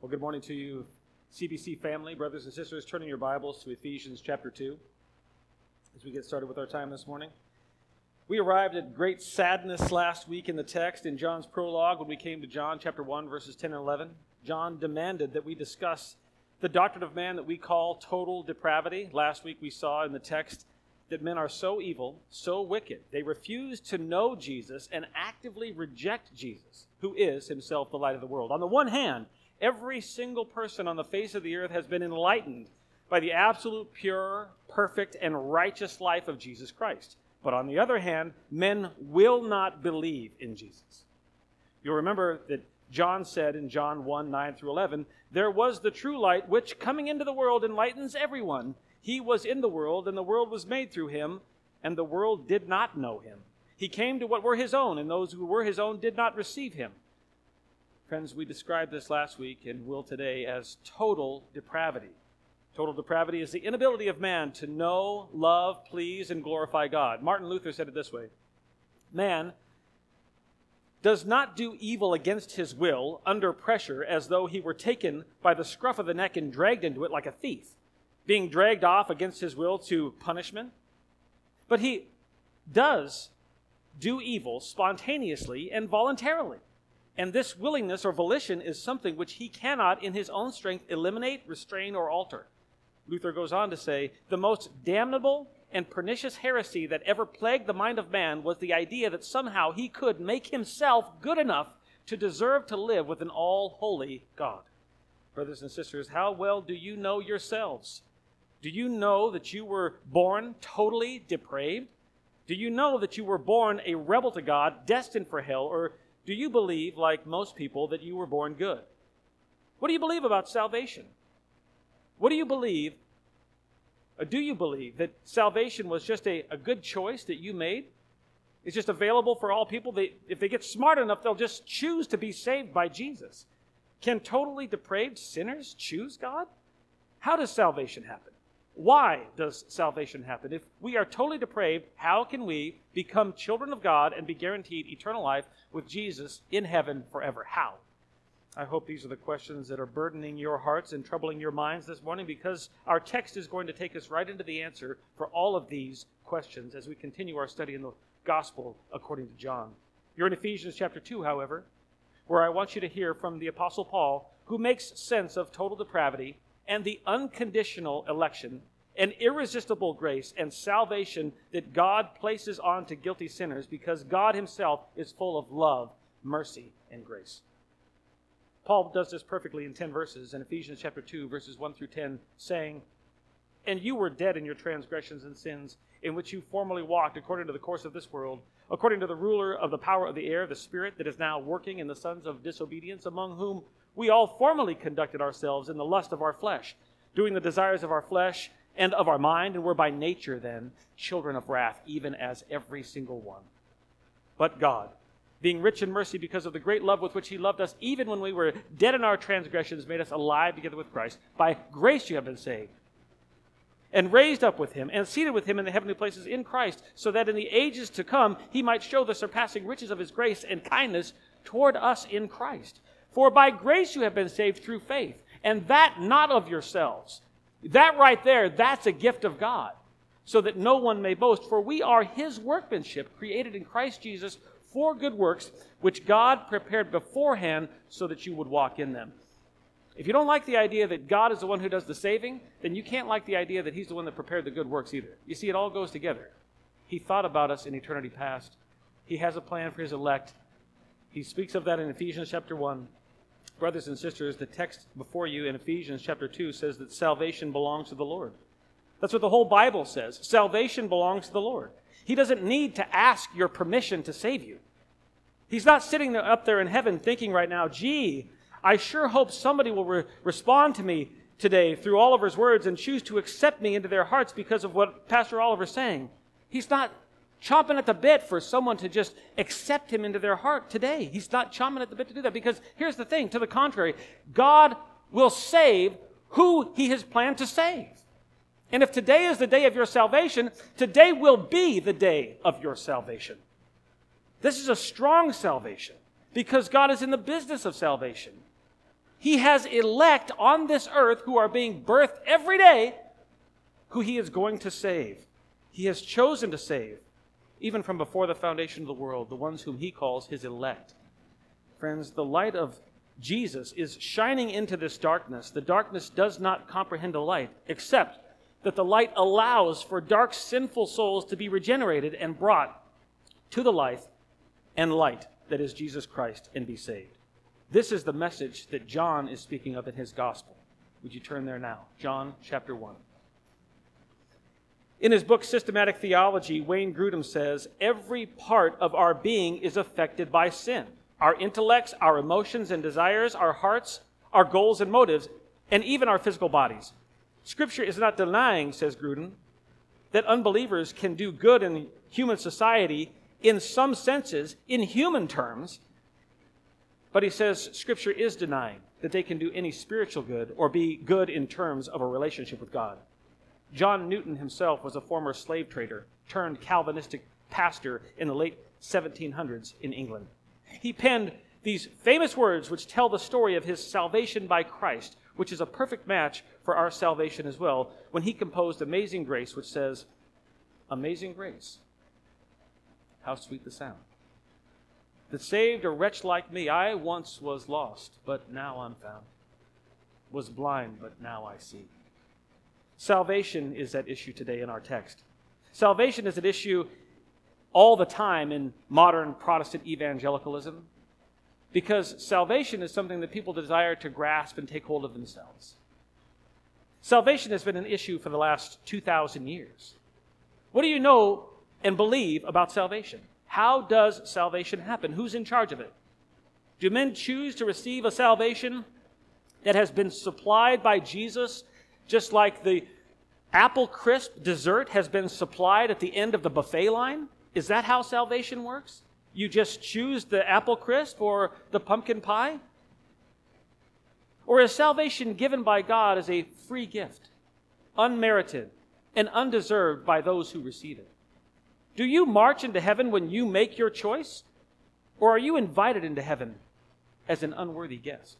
Well, good morning to you, CBC family, brothers and sisters. Turning your Bibles to Ephesians chapter 2 as we get started with our time this morning. We arrived at great sadness last week in the text in John's prologue when we came to John chapter 1, verses 10 and 11. John demanded that we discuss the doctrine of man that we call total depravity. Last week we saw in the text that men are so evil, so wicked, they refuse to know Jesus and actively reject Jesus, who is himself the light of the world. On the one hand, Every single person on the face of the earth has been enlightened by the absolute, pure, perfect, and righteous life of Jesus Christ. But on the other hand, men will not believe in Jesus. You'll remember that John said in John 1 9 through 11, There was the true light, which coming into the world enlightens everyone. He was in the world, and the world was made through him, and the world did not know him. He came to what were his own, and those who were his own did not receive him. Friends, we described this last week and will today as total depravity. Total depravity is the inability of man to know, love, please, and glorify God. Martin Luther said it this way Man does not do evil against his will under pressure as though he were taken by the scruff of the neck and dragged into it like a thief, being dragged off against his will to punishment. But he does do evil spontaneously and voluntarily. And this willingness or volition is something which he cannot, in his own strength, eliminate, restrain, or alter. Luther goes on to say the most damnable and pernicious heresy that ever plagued the mind of man was the idea that somehow he could make himself good enough to deserve to live with an all holy God. Brothers and sisters, how well do you know yourselves? Do you know that you were born totally depraved? Do you know that you were born a rebel to God, destined for hell, or do you believe, like most people, that you were born good? What do you believe about salvation? What do you believe? Uh, do you believe that salvation was just a, a good choice that you made? It's just available for all people. They, if they get smart enough, they'll just choose to be saved by Jesus. Can totally depraved sinners choose God? How does salvation happen? Why does salvation happen? If we are totally depraved, how can we become children of God and be guaranteed eternal life with Jesus in heaven forever? How? I hope these are the questions that are burdening your hearts and troubling your minds this morning because our text is going to take us right into the answer for all of these questions as we continue our study in the gospel according to John. You're in Ephesians chapter 2, however, where I want you to hear from the Apostle Paul, who makes sense of total depravity and the unconditional election an irresistible grace and salvation that God places on to guilty sinners because God Himself is full of love, mercy, and grace. Paul does this perfectly in 10 verses in Ephesians chapter 2, verses 1 through 10, saying, And you were dead in your transgressions and sins, in which you formerly walked according to the course of this world, according to the ruler of the power of the air, the Spirit that is now working in the sons of disobedience, among whom we all formerly conducted ourselves in the lust of our flesh, doing the desires of our flesh and of our mind, and we're by nature then children of wrath, even as every single one. But God, being rich in mercy because of the great love with which He loved us, even when we were dead in our transgressions, made us alive together with Christ. By grace you have been saved. And raised up with him, and seated with him in the heavenly places in Christ, so that in the ages to come he might show the surpassing riches of his grace and kindness toward us in Christ. For by grace you have been saved through faith, and that not of yourselves. That right there, that's a gift of God, so that no one may boast. For we are his workmanship, created in Christ Jesus for good works, which God prepared beforehand so that you would walk in them. If you don't like the idea that God is the one who does the saving, then you can't like the idea that he's the one that prepared the good works either. You see, it all goes together. He thought about us in eternity past. He has a plan for his elect. He speaks of that in Ephesians chapter 1 brothers and sisters, the text before you in Ephesians chapter 2 says that salvation belongs to the Lord. That's what the whole Bible says. Salvation belongs to the Lord. He doesn't need to ask your permission to save you. He's not sitting up there in heaven thinking right now, gee, I sure hope somebody will re- respond to me today through Oliver's words and choose to accept me into their hearts because of what Pastor Oliver's saying. He's not chomping at the bit for someone to just accept him into their heart today. He's not chomping at the bit to do that because here's the thing to the contrary, God will save who he has planned to save. And if today is the day of your salvation, today will be the day of your salvation. This is a strong salvation because God is in the business of salvation. He has elect on this earth who are being birthed every day who he is going to save. He has chosen to save, even from before the foundation of the world, the ones whom he calls his elect. Friends, the light of Jesus is shining into this darkness. The darkness does not comprehend the light, except that the light allows for dark, sinful souls to be regenerated and brought to the life and light that is Jesus Christ and be saved. This is the message that John is speaking of in his gospel. Would you turn there now? John chapter 1. In his book, Systematic Theology, Wayne Grudem says every part of our being is affected by sin our intellects, our emotions and desires, our hearts, our goals and motives, and even our physical bodies. Scripture is not denying, says Grudem, that unbelievers can do good in human society in some senses, in human terms, but he says Scripture is denying that they can do any spiritual good or be good in terms of a relationship with God. John Newton himself was a former slave trader turned Calvinistic pastor in the late 1700s in England. He penned these famous words which tell the story of his salvation by Christ, which is a perfect match for our salvation as well, when he composed Amazing Grace, which says, Amazing Grace, how sweet the sound. That saved a wretch like me, I once was lost, but now I'm found. Was blind, but now I see. Salvation is at issue today in our text. Salvation is at issue all the time in modern Protestant evangelicalism because salvation is something that people desire to grasp and take hold of themselves. Salvation has been an issue for the last 2,000 years. What do you know and believe about salvation? How does salvation happen? Who's in charge of it? Do men choose to receive a salvation that has been supplied by Jesus just like the apple crisp dessert has been supplied at the end of the buffet line? Is that how salvation works? You just choose the apple crisp or the pumpkin pie? Or is salvation given by God as a free gift, unmerited and undeserved by those who receive it? Do you march into heaven when you make your choice? Or are you invited into heaven as an unworthy guest?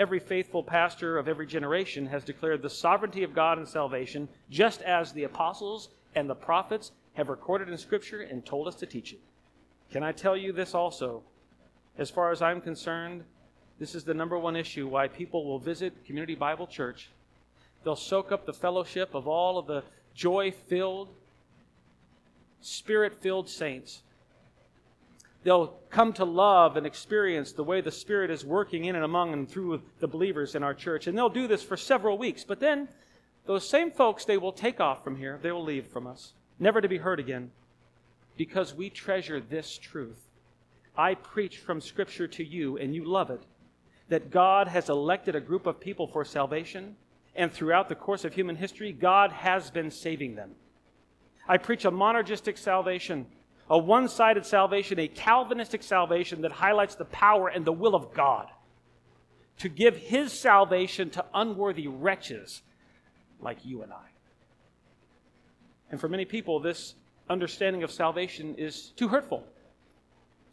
Every faithful pastor of every generation has declared the sovereignty of God and salvation, just as the apostles and the prophets have recorded in Scripture and told us to teach it. Can I tell you this also? As far as I'm concerned, this is the number one issue why people will visit Community Bible Church. They'll soak up the fellowship of all of the joy filled, spirit filled saints They'll come to love and experience the way the Spirit is working in and among and through the believers in our church. And they'll do this for several weeks. But then, those same folks, they will take off from here. They will leave from us, never to be heard again, because we treasure this truth. I preach from Scripture to you, and you love it, that God has elected a group of people for salvation, and throughout the course of human history, God has been saving them. I preach a monergistic salvation a one sided salvation, a Calvinistic salvation that highlights the power and the will of God to give his salvation to unworthy wretches like you and I. And for many people, this understanding of salvation is too hurtful.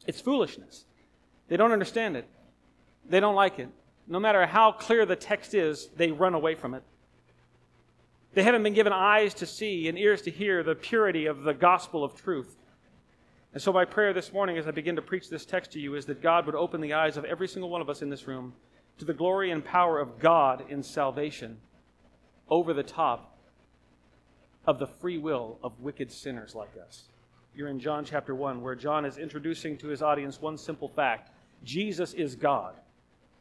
It's foolishness. They don't understand it, they don't like it. No matter how clear the text is, they run away from it. They haven't been given eyes to see and ears to hear the purity of the gospel of truth. And so, my prayer this morning as I begin to preach this text to you is that God would open the eyes of every single one of us in this room to the glory and power of God in salvation over the top of the free will of wicked sinners like us. You're in John chapter 1, where John is introducing to his audience one simple fact Jesus is God.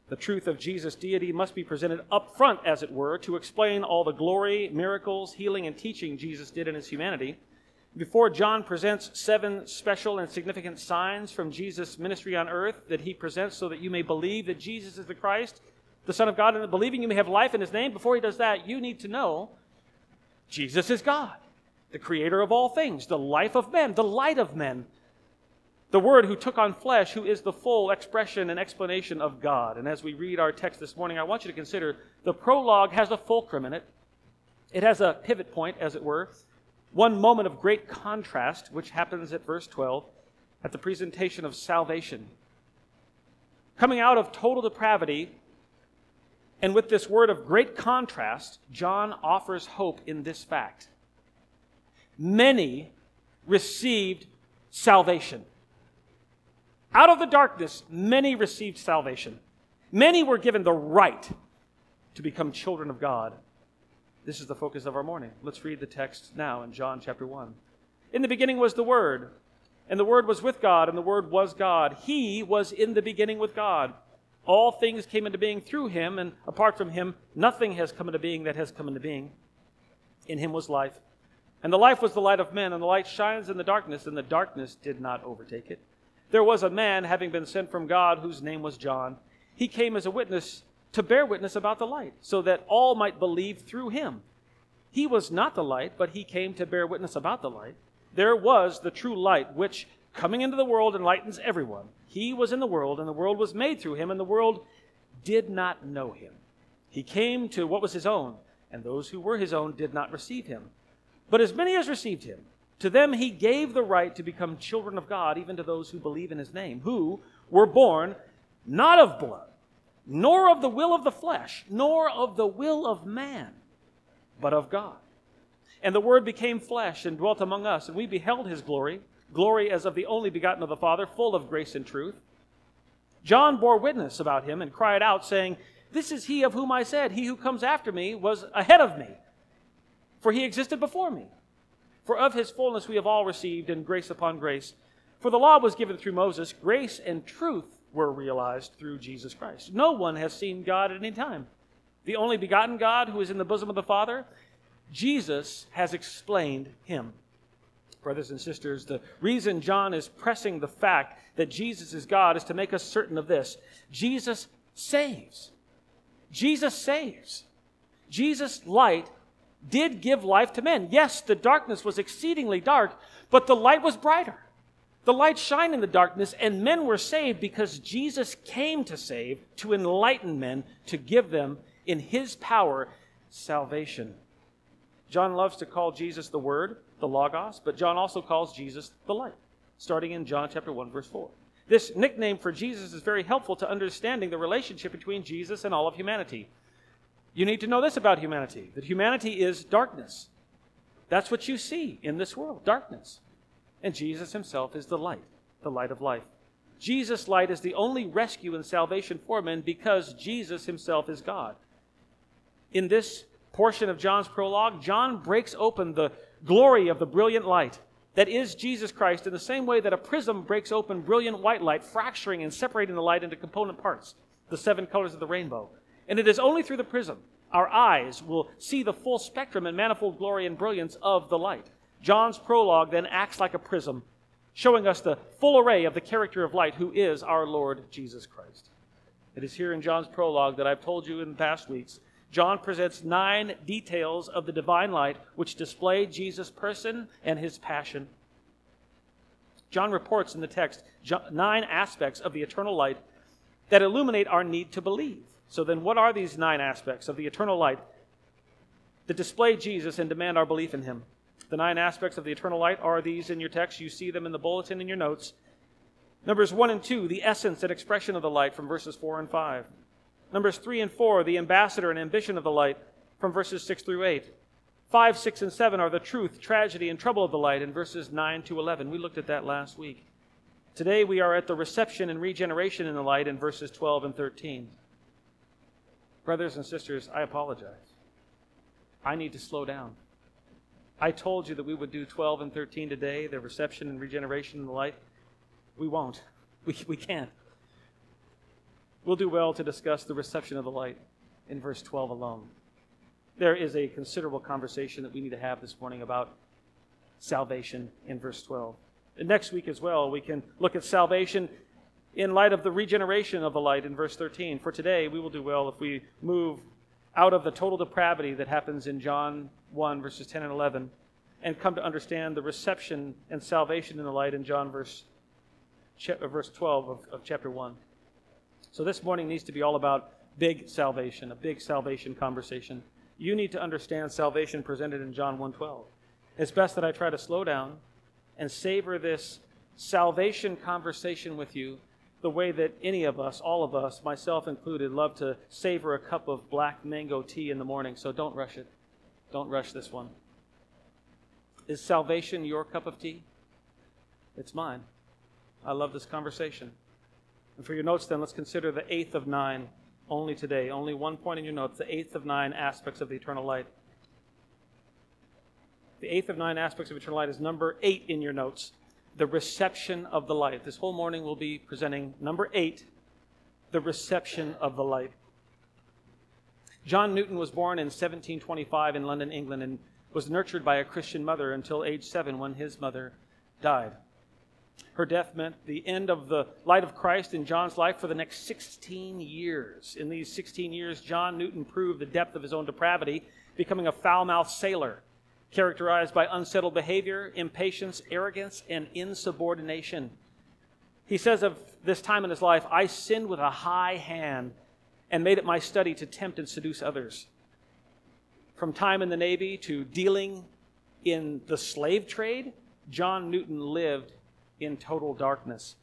The truth of Jesus' deity must be presented up front, as it were, to explain all the glory, miracles, healing, and teaching Jesus did in his humanity. Before John presents seven special and significant signs from Jesus' ministry on earth that he presents so that you may believe that Jesus is the Christ, the Son of God, and that believing you may have life in his name, before he does that, you need to know Jesus is God, the creator of all things, the life of men, the light of men, the Word who took on flesh, who is the full expression and explanation of God. And as we read our text this morning, I want you to consider the prologue has a fulcrum in it. It has a pivot point, as it were one moment of great contrast, which happens at verse 12, at the presentation of salvation. Coming out of total depravity, And with this word of great contrast, John offers hope in this fact. Many received salvation. Out of the darkness, many received salvation. Many were given the right to become children of God. This is the focus of our morning. Let's read the text now in John chapter 1. In the beginning was the Word, and the Word was with God, and the Word was God. He was in the beginning with God. All things came into being through him, and apart from him, nothing has come into being that has come into being. In him was life. And the life was the light of men, and the light shines in the darkness, and the darkness did not overtake it. There was a man having been sent from God whose name was John. He came as a witness to bear witness about the light, so that all might believe through him. He was not the light, but he came to bear witness about the light. There was the true light, which, coming into the world, enlightens everyone. He was in the world, and the world was made through him, and the world did not know him. He came to what was his own, and those who were his own did not receive him. But as many as received him, to them he gave the right to become children of God, even to those who believe in his name, who were born not of blood, nor of the will of the flesh, nor of the will of man, but of God. And the Word became flesh and dwelt among us, and we beheld his glory, glory as of the only begotten of the Father, full of grace and truth. John bore witness about him and cried out, saying, This is he of whom I said, He who comes after me was ahead of me for he existed before me. For of his fullness we have all received, and grace upon grace. For the law was given through Moses, grace and truth were realized through Jesus Christ. No one has seen God at any time. The only begotten God who is in the bosom of the Father, Jesus has explained him. Brothers and sisters, the reason John is pressing the fact that Jesus is God is to make us certain of this Jesus saves. Jesus saves. Jesus' light did give life to men. Yes, the darkness was exceedingly dark, but the light was brighter. The light shined in the darkness, and men were saved because Jesus came to save, to enlighten men, to give them, in his power, salvation. John loves to call Jesus the Word, the Logos, but John also calls Jesus the Light, starting in John chapter 1, verse 4. This nickname for Jesus is very helpful to understanding the relationship between Jesus and all of humanity. You need to know this about humanity that humanity is darkness. That's what you see in this world darkness. And Jesus himself is the light, the light of life. Jesus' light is the only rescue and salvation for men because Jesus himself is God. In this portion of John's prologue, John breaks open the glory of the brilliant light that is Jesus Christ in the same way that a prism breaks open brilliant white light, fracturing and separating the light into component parts, the seven colors of the rainbow. And it is only through the prism our eyes will see the full spectrum and manifold glory and brilliance of the light. John's prologue then acts like a prism, showing us the full array of the character of light, who is our Lord Jesus Christ. It is here in John's prologue that I've told you in past weeks. John presents nine details of the divine light which display Jesus' person and his passion. John reports in the text nine aspects of the eternal light that illuminate our need to believe. So then, what are these nine aspects of the eternal light that display Jesus and demand our belief in him? The nine aspects of the eternal light are these in your text. You see them in the bulletin in your notes. Numbers 1 and 2, the essence and expression of the light from verses 4 and 5. Numbers 3 and 4, the ambassador and ambition of the light from verses 6 through 8. 5, 6, and 7 are the truth, tragedy, and trouble of the light in verses 9 to 11. We looked at that last week. Today we are at the reception and regeneration in the light in verses 12 and 13. Brothers and sisters, I apologize. I need to slow down. I told you that we would do 12 and 13 today, the reception and regeneration and the light. We won't. We, we can't. We'll do well to discuss the reception of the light in verse 12 alone. There is a considerable conversation that we need to have this morning about salvation in verse 12. And next week as well, we can look at salvation in light of the regeneration of the light in verse 13. For today, we will do well if we move out of the total depravity that happens in John 1, verses 10 and 11, and come to understand the reception and salvation in the light in John verse, uh, verse 12 of, of chapter 1. So this morning needs to be all about big salvation, a big salvation conversation. You need to understand salvation presented in John 1:12. It's best that I try to slow down and savor this salvation conversation with you the way that any of us, all of us, myself included, love to savor a cup of black mango tea in the morning, so don't rush it. Don't rush this one. Is salvation your cup of tea? It's mine. I love this conversation. And for your notes, then, let's consider the eighth of nine only today. Only one point in your notes the eighth of nine aspects of the eternal light. The eighth of nine aspects of eternal light is number eight in your notes the reception of the light. This whole morning we'll be presenting number eight the reception of the light. John Newton was born in 1725 in London, England, and was nurtured by a Christian mother until age seven when his mother died. Her death meant the end of the light of Christ in John's life for the next 16 years. In these 16 years, John Newton proved the depth of his own depravity, becoming a foul mouthed sailor, characterized by unsettled behavior, impatience, arrogance, and insubordination. He says of this time in his life, I sinned with a high hand and made it my study to tempt and seduce others. From time in the Navy to dealing in the slave trade, John Newton lived in total darkness.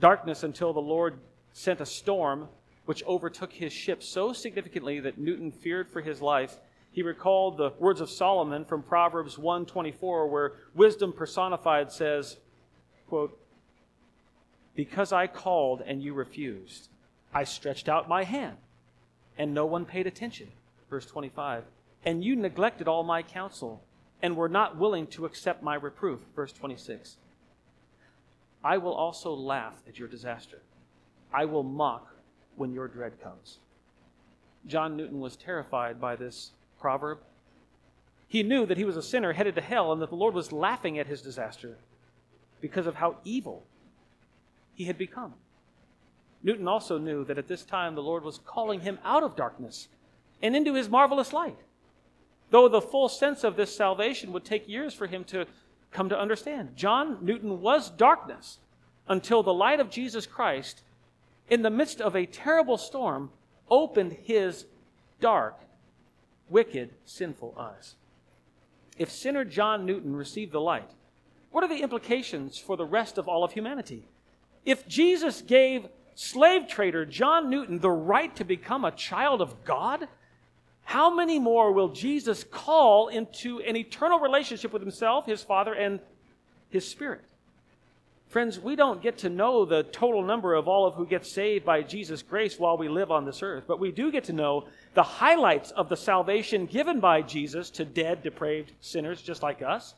Darkness until the Lord sent a storm which overtook his ship so significantly that Newton feared for his life. He recalled the words of Solomon from Proverbs 124 where wisdom personified says, quote, "Because I called and you refused, I stretched out my hand and no one paid attention." Verse 25. "And you neglected all my counsel and were not willing to accept my reproof." Verse 26. I will also laugh at your disaster. I will mock when your dread comes. John Newton was terrified by this proverb. He knew that he was a sinner headed to hell and that the Lord was laughing at his disaster because of how evil he had become. Newton also knew that at this time the Lord was calling him out of darkness and into his marvelous light. Though the full sense of this salvation would take years for him to come to understand. John Newton was darkness until the light of Jesus Christ, in the midst of a terrible storm, opened his dark, wicked, sinful eyes. If sinner John Newton received the light, what are the implications for the rest of all of humanity? If Jesus gave slave trader John Newton the right to become a child of God, how many more will Jesus call into an eternal relationship with himself, his Father, and his Spirit? Friends, we don't get to know the total number of all of who get saved by Jesus' grace while we live on this earth, but we do get to know the highlights of the salvation given by Jesus to dead, depraved sinners just like us.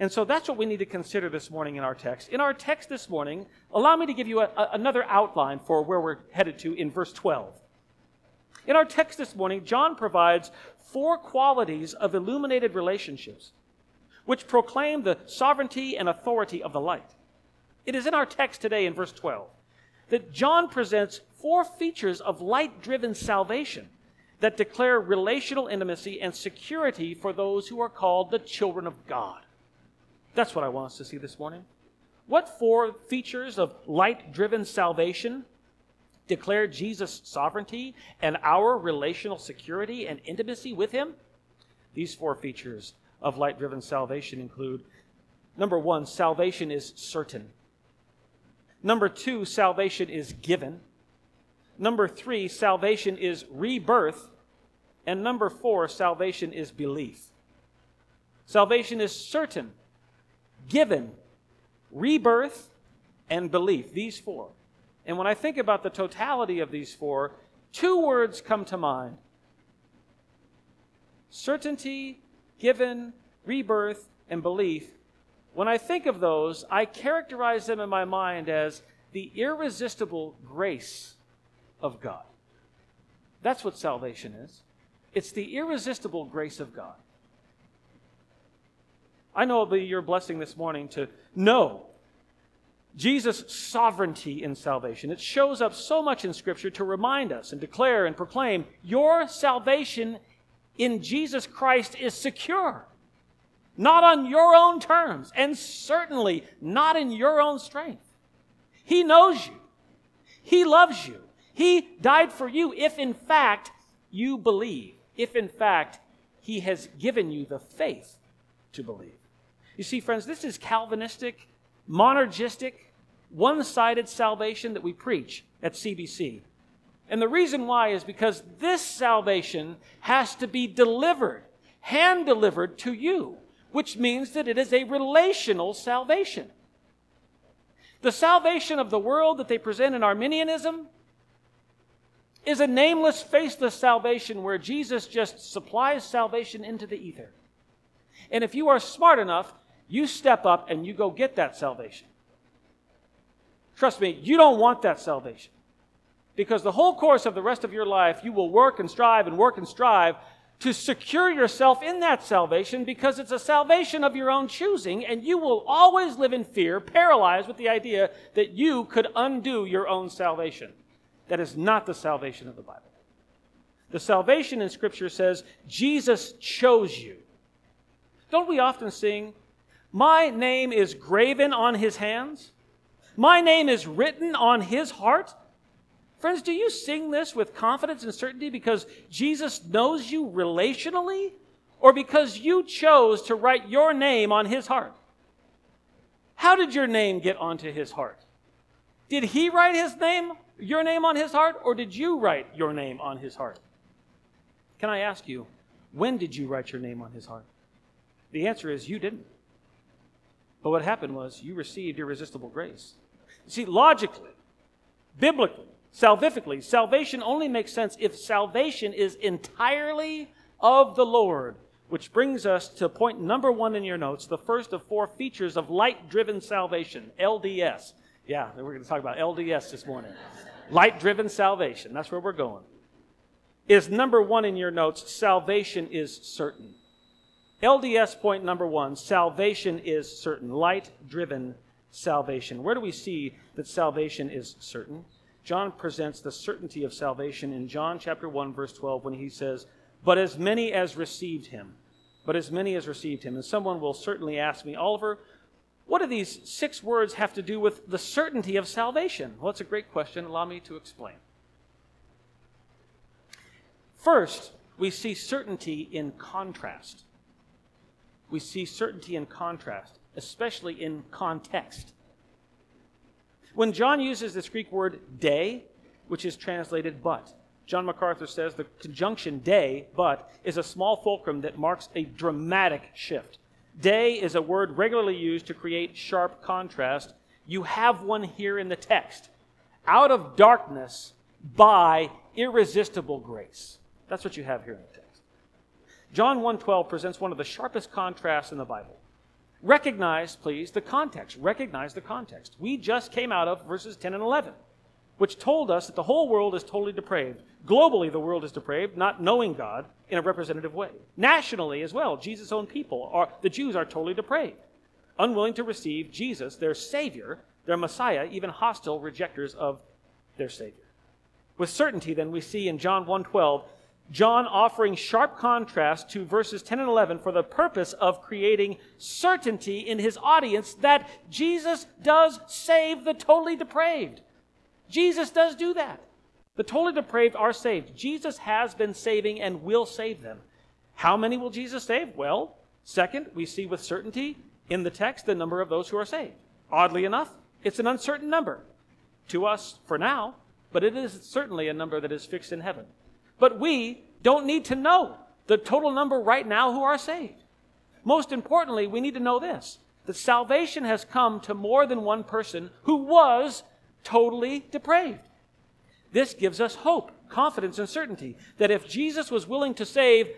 And so that's what we need to consider this morning in our text. In our text this morning, allow me to give you a, a, another outline for where we're headed to in verse 12. In our text this morning, John provides four qualities of illuminated relationships which proclaim the sovereignty and authority of the light. It is in our text today in verse 12 that John presents four features of light driven salvation that declare relational intimacy and security for those who are called the children of God. That's what I want us to see this morning. What four features of light driven salvation declare Jesus' sovereignty and our relational security and intimacy with Him? These four features of light driven salvation include number one, salvation is certain. Number two, salvation is given. Number three, salvation is rebirth. And number four, salvation is belief. Salvation is certain, given, rebirth, and belief. These four. And when I think about the totality of these four, two words come to mind certainty, given, rebirth, and belief. When I think of those, I characterize them in my mind as the irresistible grace of God. That's what salvation is. It's the irresistible grace of God. I know it'll be your blessing this morning to know Jesus' sovereignty in salvation. It shows up so much in Scripture to remind us and declare and proclaim your salvation in Jesus Christ is secure, not on your own terms, and certainly not in your own strength. He knows you, He loves you, He died for you if in fact you believe, if in fact He has given you the faith to believe. You see, friends, this is Calvinistic, monergistic, one sided salvation that we preach at CBC. And the reason why is because this salvation has to be delivered, hand delivered to you, which means that it is a relational salvation. The salvation of the world that they present in Arminianism is a nameless, faceless salvation where Jesus just supplies salvation into the ether. And if you are smart enough, you step up and you go get that salvation. Trust me, you don't want that salvation. Because the whole course of the rest of your life, you will work and strive and work and strive to secure yourself in that salvation because it's a salvation of your own choosing, and you will always live in fear, paralyzed with the idea that you could undo your own salvation. That is not the salvation of the Bible. The salvation in Scripture says Jesus chose you. Don't we often sing, My name is graven on his hands? My name is written on his heart? Friends, do you sing this with confidence and certainty because Jesus knows you relationally or because you chose to write your name on his heart? How did your name get onto his heart? Did he write his name, your name on his heart, or did you write your name on his heart? Can I ask you, when did you write your name on his heart? The answer is you didn't. But what happened was you received irresistible grace. See, logically, biblically, salvifically, salvation only makes sense if salvation is entirely of the Lord. Which brings us to point number one in your notes, the first of four features of light driven salvation, LDS. Yeah, we're going to talk about LDS this morning. light driven salvation, that's where we're going. Is number one in your notes, salvation is certain. LDS point number one salvation is certain, light driven salvation. Where do we see that salvation is certain? John presents the certainty of salvation in John chapter 1 verse 12 when he says, "But as many as received him, but as many as received him." And someone will certainly ask me, "Oliver, what do these six words have to do with the certainty of salvation?" Well, it's a great question. Allow me to explain. First, we see certainty in contrast. We see certainty in contrast, especially in context. When John uses this Greek word de, which is translated but, John MacArthur says the conjunction de, but, is a small fulcrum that marks a dramatic shift. De is a word regularly used to create sharp contrast. You have one here in the text. Out of darkness by irresistible grace. That's what you have here in the text. John 1:12 presents one of the sharpest contrasts in the Bible. Recognize, please, the context. Recognize the context. We just came out of verses 10 and 11, which told us that the whole world is totally depraved. Globally, the world is depraved, not knowing God in a representative way. Nationally, as well, Jesus' own people, are, the Jews, are totally depraved, unwilling to receive Jesus, their Savior, their Messiah, even hostile rejectors of their Savior. With certainty, then, we see in John 1:12 John offering sharp contrast to verses 10 and 11 for the purpose of creating certainty in his audience that Jesus does save the totally depraved. Jesus does do that. The totally depraved are saved. Jesus has been saving and will save them. How many will Jesus save? Well, second, we see with certainty in the text the number of those who are saved. Oddly enough, it's an uncertain number to us for now, but it is certainly a number that is fixed in heaven. But we don't need to know the total number right now who are saved. Most importantly, we need to know this that salvation has come to more than one person who was totally depraved. This gives us hope, confidence, and certainty that if Jesus was willing to save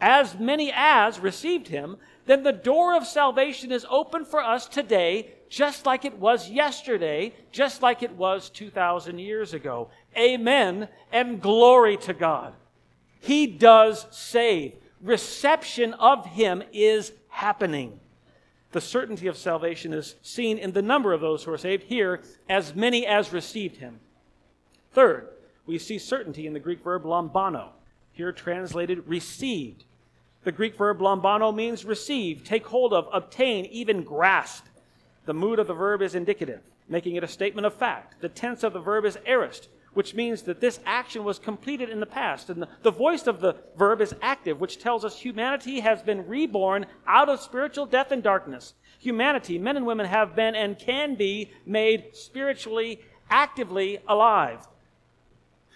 as many as received him, then the door of salvation is open for us today, just like it was yesterday, just like it was 2,000 years ago. Amen and glory to God. He does save. Reception of Him is happening. The certainty of salvation is seen in the number of those who are saved here, as many as received Him. Third, we see certainty in the Greek verb lambano, here translated received. The Greek verb lambano means receive, take hold of, obtain, even grasp. The mood of the verb is indicative, making it a statement of fact. The tense of the verb is aorist, which means that this action was completed in the past. And the, the voice of the verb is active, which tells us humanity has been reborn out of spiritual death and darkness. Humanity, men and women, have been and can be made spiritually, actively alive.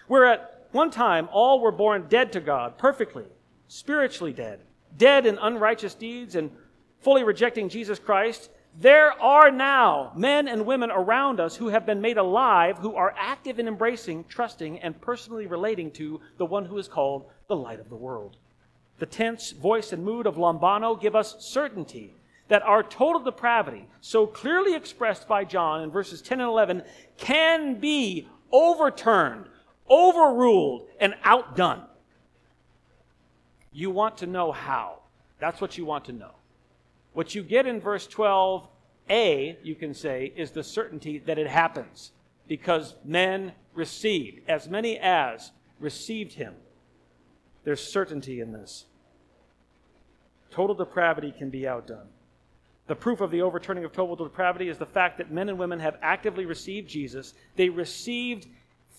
Where at one time all were born dead to God, perfectly, spiritually dead, dead in unrighteous deeds and fully rejecting Jesus Christ, there are now men and women around us who have been made alive, who are active in embracing, trusting, and personally relating to the one who is called the light of the world. The tense voice and mood of Lambano give us certainty that our total depravity, so clearly expressed by John in verses 10 and 11, can be overturned, overruled, and outdone. You want to know how. That's what you want to know. What you get in verse 12a, you can say, is the certainty that it happens because men received, as many as received him. There's certainty in this. Total depravity can be outdone. The proof of the overturning of total depravity is the fact that men and women have actively received Jesus. They received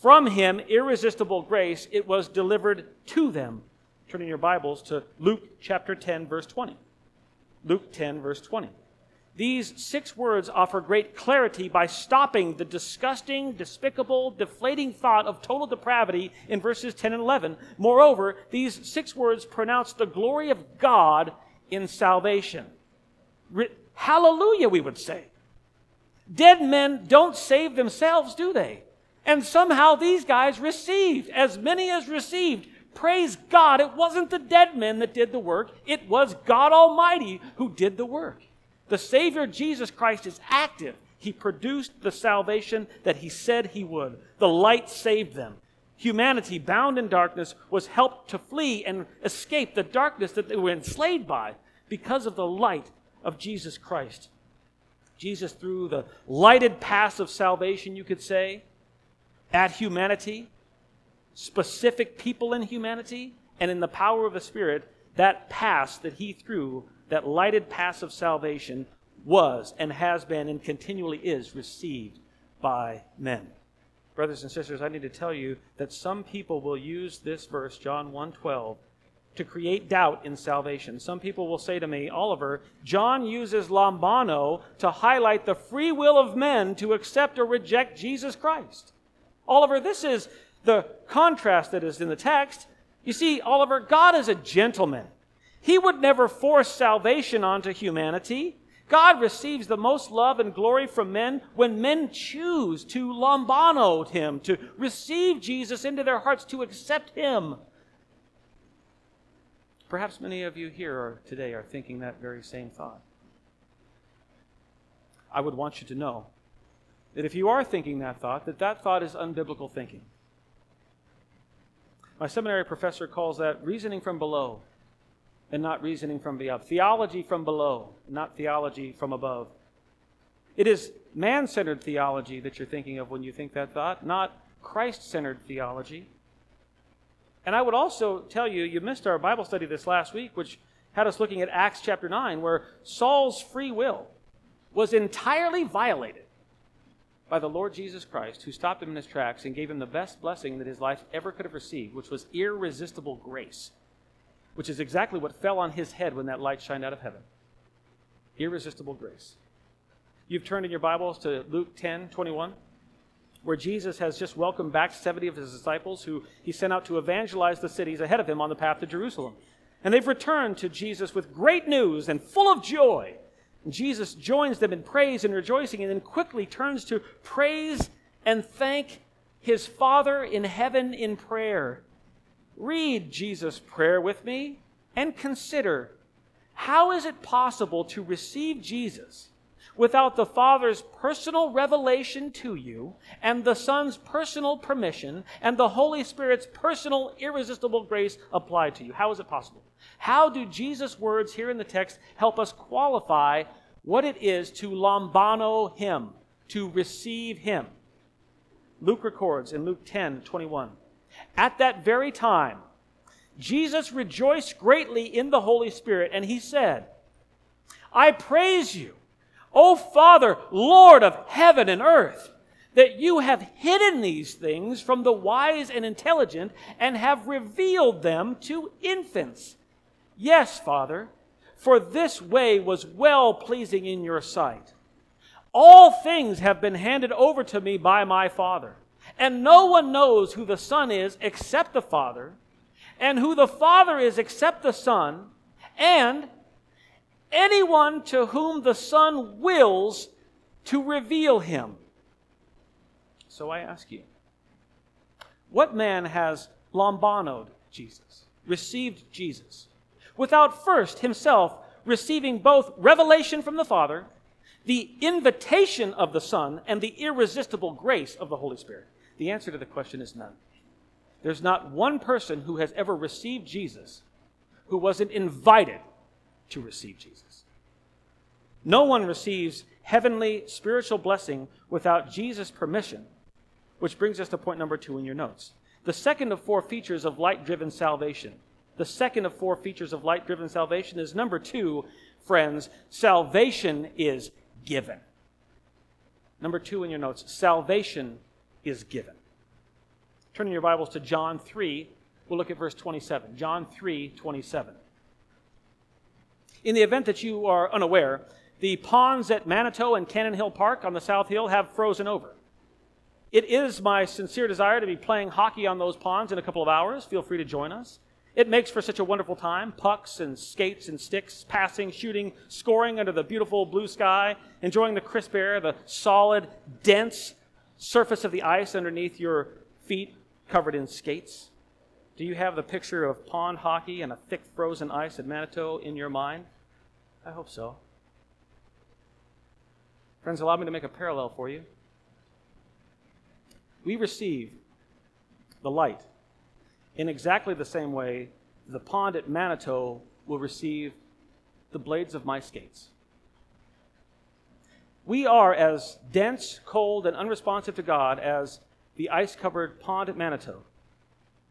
from him irresistible grace. It was delivered to them. Turning your Bibles to Luke chapter 10, verse 20. Luke 10, verse 20. These six words offer great clarity by stopping the disgusting, despicable, deflating thought of total depravity in verses 10 and 11. Moreover, these six words pronounce the glory of God in salvation. Hallelujah, we would say. Dead men don't save themselves, do they? And somehow these guys received, as many as received, Praise God, it wasn't the dead men that did the work, it was God Almighty who did the work. The Savior Jesus Christ is active. He produced the salvation that He said He would. The light saved them. Humanity, bound in darkness, was helped to flee and escape the darkness that they were enslaved by because of the light of Jesus Christ. Jesus, through the lighted path of salvation, you could say, at humanity, specific people in humanity and in the power of the Spirit, that pass that he threw, that lighted pass of salvation, was and has been and continually is received by men. Brothers and sisters, I need to tell you that some people will use this verse, John 1:12, to create doubt in salvation. Some people will say to me, Oliver, John uses lambano to highlight the free will of men to accept or reject Jesus Christ. Oliver, this is the contrast that is in the text. You see, Oliver, God is a gentleman. He would never force salvation onto humanity. God receives the most love and glory from men when men choose to lambano him, to receive Jesus into their hearts, to accept him. Perhaps many of you here today are thinking that very same thought. I would want you to know that if you are thinking that thought, that that thought is unbiblical thinking. My seminary professor calls that reasoning from below and not reasoning from above. Theology from below, not theology from above. It is man centered theology that you're thinking of when you think that thought, not Christ centered theology. And I would also tell you, you missed our Bible study this last week, which had us looking at Acts chapter 9, where Saul's free will was entirely violated by the Lord Jesus Christ, who stopped him in his tracks and gave him the best blessing that his life ever could have received, which was irresistible grace, which is exactly what fell on his head when that light shined out of heaven. Irresistible grace. You've turned in your Bibles to Luke 10 21, where Jesus has just welcomed back 70 of his disciples who he sent out to evangelize the cities ahead of him on the path to Jerusalem. And they've returned to Jesus with great news and full of joy Jesus joins them in praise and rejoicing and then quickly turns to praise and thank his Father in heaven in prayer. Read Jesus' prayer with me and consider how is it possible to receive Jesus without the Father's personal revelation to you and the Son's personal permission and the Holy Spirit's personal irresistible grace applied to you? How is it possible? How do Jesus' words here in the text help us qualify what it is to lambano him, to receive him? Luke records in Luke 10 21. At that very time, Jesus rejoiced greatly in the Holy Spirit, and he said, I praise you, O Father, Lord of heaven and earth that you have hidden these things from the wise and intelligent and have revealed them to infants. Yes, Father, for this way was well pleasing in your sight. All things have been handed over to me by my Father, and no one knows who the Son is except the Father, and who the Father is except the Son, and anyone to whom the Son wills to reveal him. So I ask you, what man has lambanoed Jesus, received Jesus, without first himself receiving both revelation from the Father, the invitation of the Son, and the irresistible grace of the Holy Spirit? The answer to the question is none. There's not one person who has ever received Jesus who wasn't invited to receive Jesus. No one receives heavenly spiritual blessing without Jesus' permission, which brings us to point number two in your notes. The second of four features of light driven salvation. The second of four features of light driven salvation is number two, friends, salvation is given. Number two in your notes, salvation is given. Turning your Bibles to John 3, we'll look at verse 27. John 3, 27. In the event that you are unaware, the ponds at Manito and Cannon Hill Park on the South Hill have frozen over. It is my sincere desire to be playing hockey on those ponds in a couple of hours. Feel free to join us. It makes for such a wonderful time pucks and skates and sticks, passing, shooting, scoring under the beautiful blue sky, enjoying the crisp air, the solid, dense surface of the ice underneath your feet covered in skates. Do you have the picture of pond hockey and a thick frozen ice at Manito in your mind? I hope so. Friends, allow me to make a parallel for you. We receive the light in exactly the same way the pond at Manito will receive the blades of my skates. We are as dense, cold, and unresponsive to God as the ice covered pond at Manito.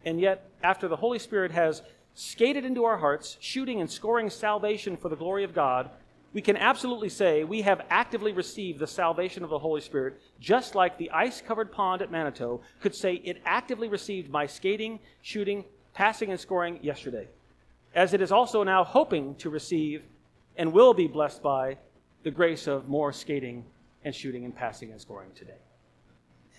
And yet, after the Holy Spirit has skated into our hearts, shooting and scoring salvation for the glory of God, we can absolutely say we have actively received the salvation of the Holy Spirit, just like the ice covered pond at Manito could say it actively received my skating, shooting, passing, and scoring yesterday, as it is also now hoping to receive and will be blessed by the grace of more skating and shooting and passing and scoring today.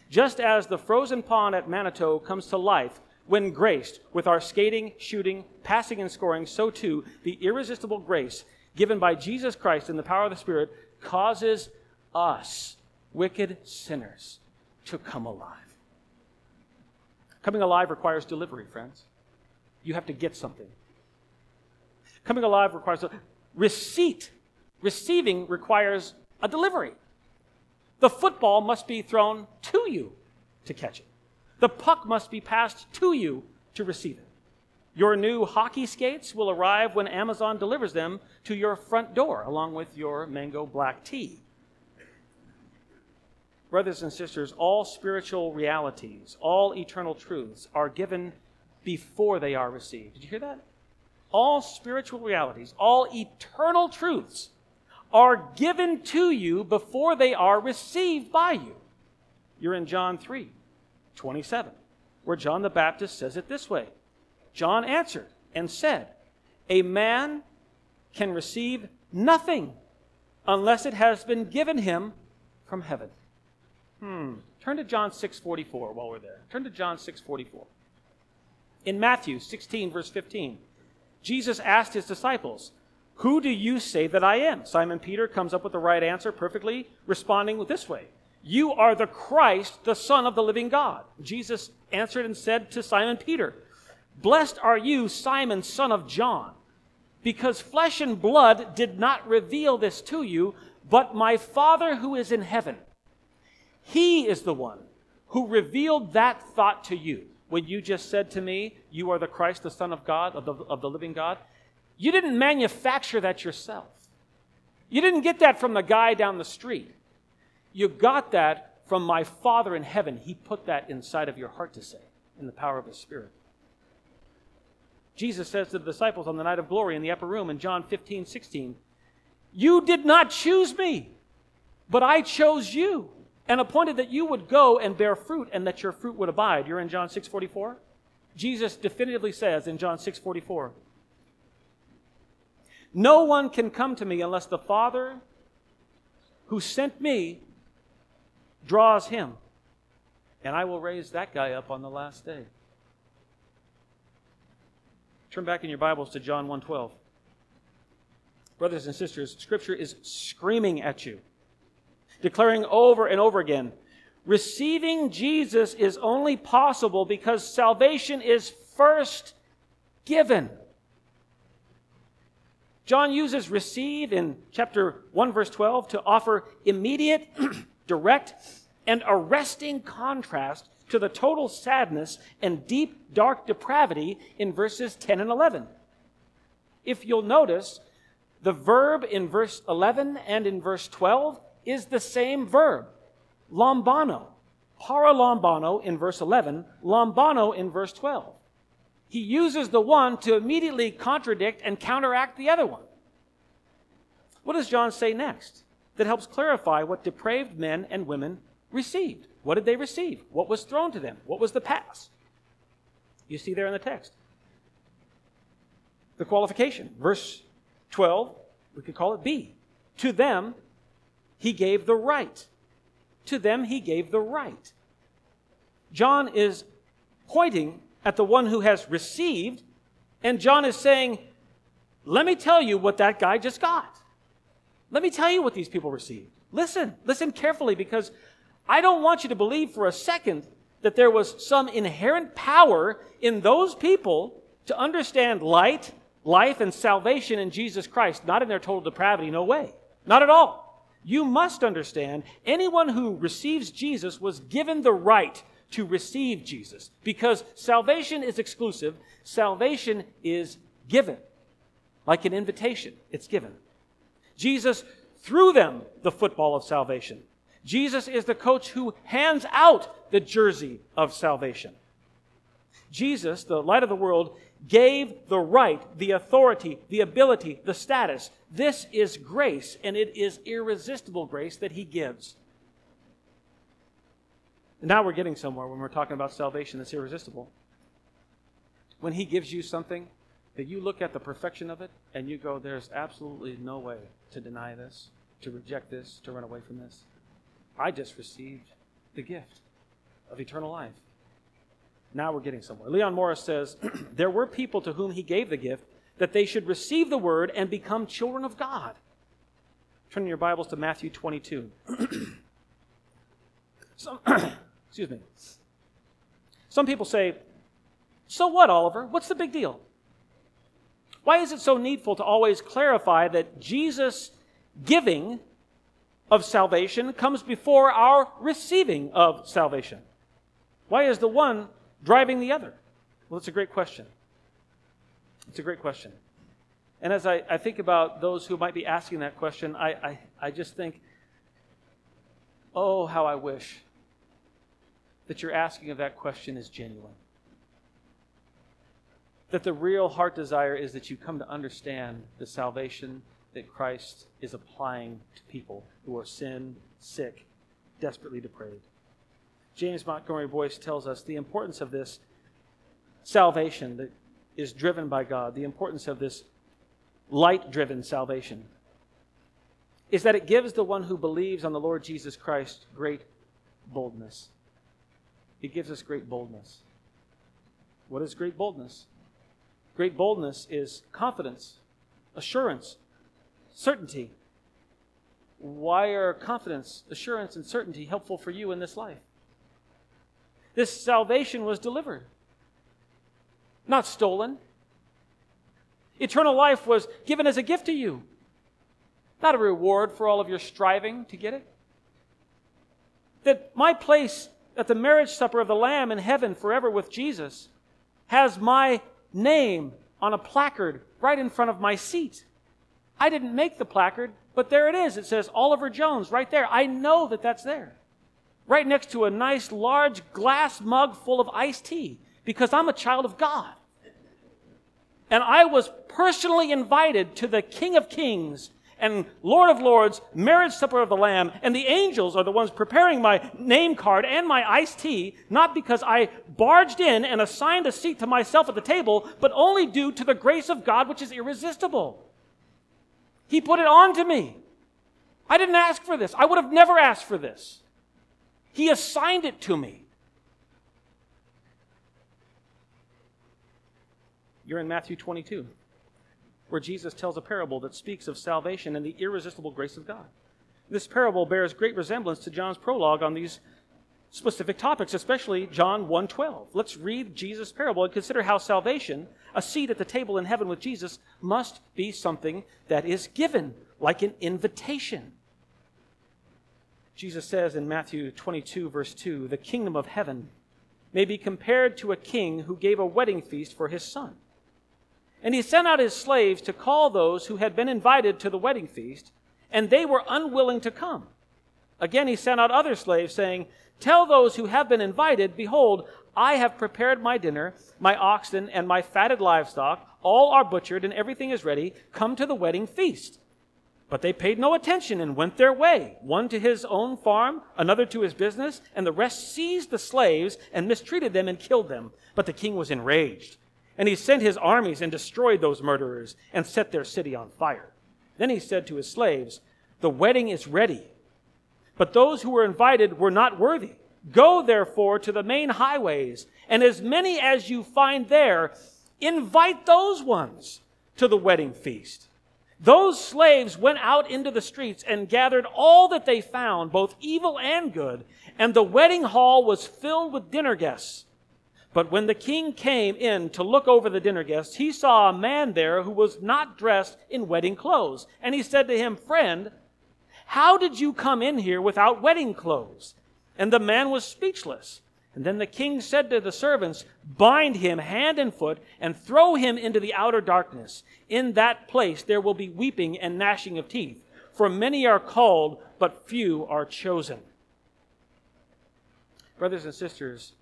Just as the frozen pond at Manito comes to life when graced with our skating, shooting, passing, and scoring, so too the irresistible grace given by Jesus Christ in the power of the Spirit causes us, wicked sinners, to come alive. Coming alive requires delivery, friends. You have to get something. Coming alive requires a receipt. Receiving requires a delivery. The football must be thrown to you to catch it. The puck must be passed to you to receive it. Your new hockey skates will arrive when Amazon delivers them to your front door, along with your mango black tea. Brothers and sisters, all spiritual realities, all eternal truths are given before they are received. Did you hear that? All spiritual realities, all eternal truths are given to you before they are received by you. You're in John 3 27, where John the Baptist says it this way John answered and said, A man can receive nothing unless it has been given him from heaven. Hmm. Turn to John 6:44 while we're there. Turn to John 6:44. In Matthew 16 verse 15, Jesus asked his disciples, "Who do you say that I am?" Simon Peter comes up with the right answer perfectly, responding this way, "You are the Christ, the Son of the living God." Jesus answered and said to Simon Peter, Blessed are you, Simon, son of John, because flesh and blood did not reveal this to you, but my Father who is in heaven. He is the one who revealed that thought to you. When you just said to me, You are the Christ, the Son of God, of the, of the living God, you didn't manufacture that yourself. You didn't get that from the guy down the street. You got that from my Father in heaven. He put that inside of your heart to say, in the power of His Spirit. Jesus says to the disciples on the night of glory in the upper room in John 15, 16, You did not choose me, but I chose you and appointed that you would go and bear fruit and that your fruit would abide. You're in John 6:44. Jesus definitively says in John 6:44, "No one can come to me unless the Father who sent me draws him, and I will raise that guy up on the last day." Turn back in your Bibles to John 1:12. Brothers and sisters, scripture is screaming at you declaring over and over again receiving Jesus is only possible because salvation is first given. John uses receive in chapter 1, verse 12 to offer immediate, direct, and arresting contrast to the total sadness and deep, dark depravity in verses 10 and 11. If you'll notice, the verb in verse 11 and in verse 12 is the same verb, lambano. Paralambano in verse 11, lambano in verse 12. He uses the one to immediately contradict and counteract the other one. What does John say next that helps clarify what depraved men and women received? What did they receive? What was thrown to them? What was the pass? You see there in the text. The qualification, verse 12, we could call it B. To them, he gave the right. To them, he gave the right. John is pointing at the one who has received, and John is saying, Let me tell you what that guy just got. Let me tell you what these people received. Listen, listen carefully, because I don't want you to believe for a second that there was some inherent power in those people to understand light, life, and salvation in Jesus Christ, not in their total depravity, no way. Not at all you must understand anyone who receives Jesus was given the right to receive Jesus because salvation is exclusive, salvation is given. Like an invitation, it's given. Jesus threw them the football of salvation. Jesus is the coach who hands out the jersey of salvation. Jesus, the light of the world, gave the right, the authority, the ability, the status. This is grace, and it is irresistible grace that He gives. Now we're getting somewhere when we're talking about salvation that's irresistible. When He gives you something that you look at the perfection of it and you go, there's absolutely no way to deny this, to reject this, to run away from this. I just received the gift of eternal life. Now we're getting somewhere. Leon Morris says there were people to whom he gave the gift that they should receive the word and become children of God. Turn your Bibles to Matthew 22. Some, excuse me. Some people say, So what, Oliver? What's the big deal? Why is it so needful to always clarify that Jesus' giving of salvation comes before our receiving of salvation? Why is the one driving the other? Well, it's a great question. It's a great question. And as I, I think about those who might be asking that question, I, I, I just think, oh, how I wish that your asking of that question is genuine. That the real heart desire is that you come to understand the salvation that Christ is applying to people who are sin, sick, desperately depraved. James Montgomery Boice tells us the importance of this salvation that is driven by God, the importance of this light driven salvation, is that it gives the one who believes on the Lord Jesus Christ great boldness. It gives us great boldness. What is great boldness? Great boldness is confidence, assurance, certainty. Why are confidence, assurance, and certainty helpful for you in this life? This salvation was delivered, not stolen. Eternal life was given as a gift to you, not a reward for all of your striving to get it. That my place at the marriage supper of the Lamb in heaven forever with Jesus has my name on a placard right in front of my seat. I didn't make the placard, but there it is. It says Oliver Jones right there. I know that that's there right next to a nice large glass mug full of iced tea because I'm a child of God. And I was personally invited to the King of Kings and Lord of Lords, marriage supper of the Lamb, and the angels are the ones preparing my name card and my iced tea, not because I barged in and assigned a seat to myself at the table, but only due to the grace of God, which is irresistible. He put it on to me. I didn't ask for this. I would have never asked for this. He assigned it to me. You're in Matthew 22, where Jesus tells a parable that speaks of salvation and the irresistible grace of God. This parable bears great resemblance to John's prologue on these specific topics, especially John 1:12. Let's read Jesus' parable and consider how salvation, a seat at the table in heaven with Jesus, must be something that is given, like an invitation. Jesus says in Matthew 22 verse 2, "The kingdom of heaven may be compared to a king who gave a wedding feast for his son." And he sent out his slaves to call those who had been invited to the wedding feast, and they were unwilling to come. Again, he sent out other slaves, saying, Tell those who have been invited, Behold, I have prepared my dinner, my oxen, and my fatted livestock. All are butchered, and everything is ready. Come to the wedding feast. But they paid no attention and went their way, one to his own farm, another to his business, and the rest seized the slaves and mistreated them and killed them. But the king was enraged and he sent his armies and destroyed those murderers and set their city on fire. Then he said to his slaves, The wedding is ready, but those who were invited were not worthy. Go therefore to the main highways, and as many as you find there, invite those ones to the wedding feast. Those slaves went out into the streets and gathered all that they found, both evil and good, and the wedding hall was filled with dinner guests. But when the king came in to look over the dinner guests, he saw a man there who was not dressed in wedding clothes. And he said to him, Friend, how did you come in here without wedding clothes? And the man was speechless. And then the king said to the servants, Bind him hand and foot and throw him into the outer darkness. In that place there will be weeping and gnashing of teeth, for many are called, but few are chosen. Brothers and sisters,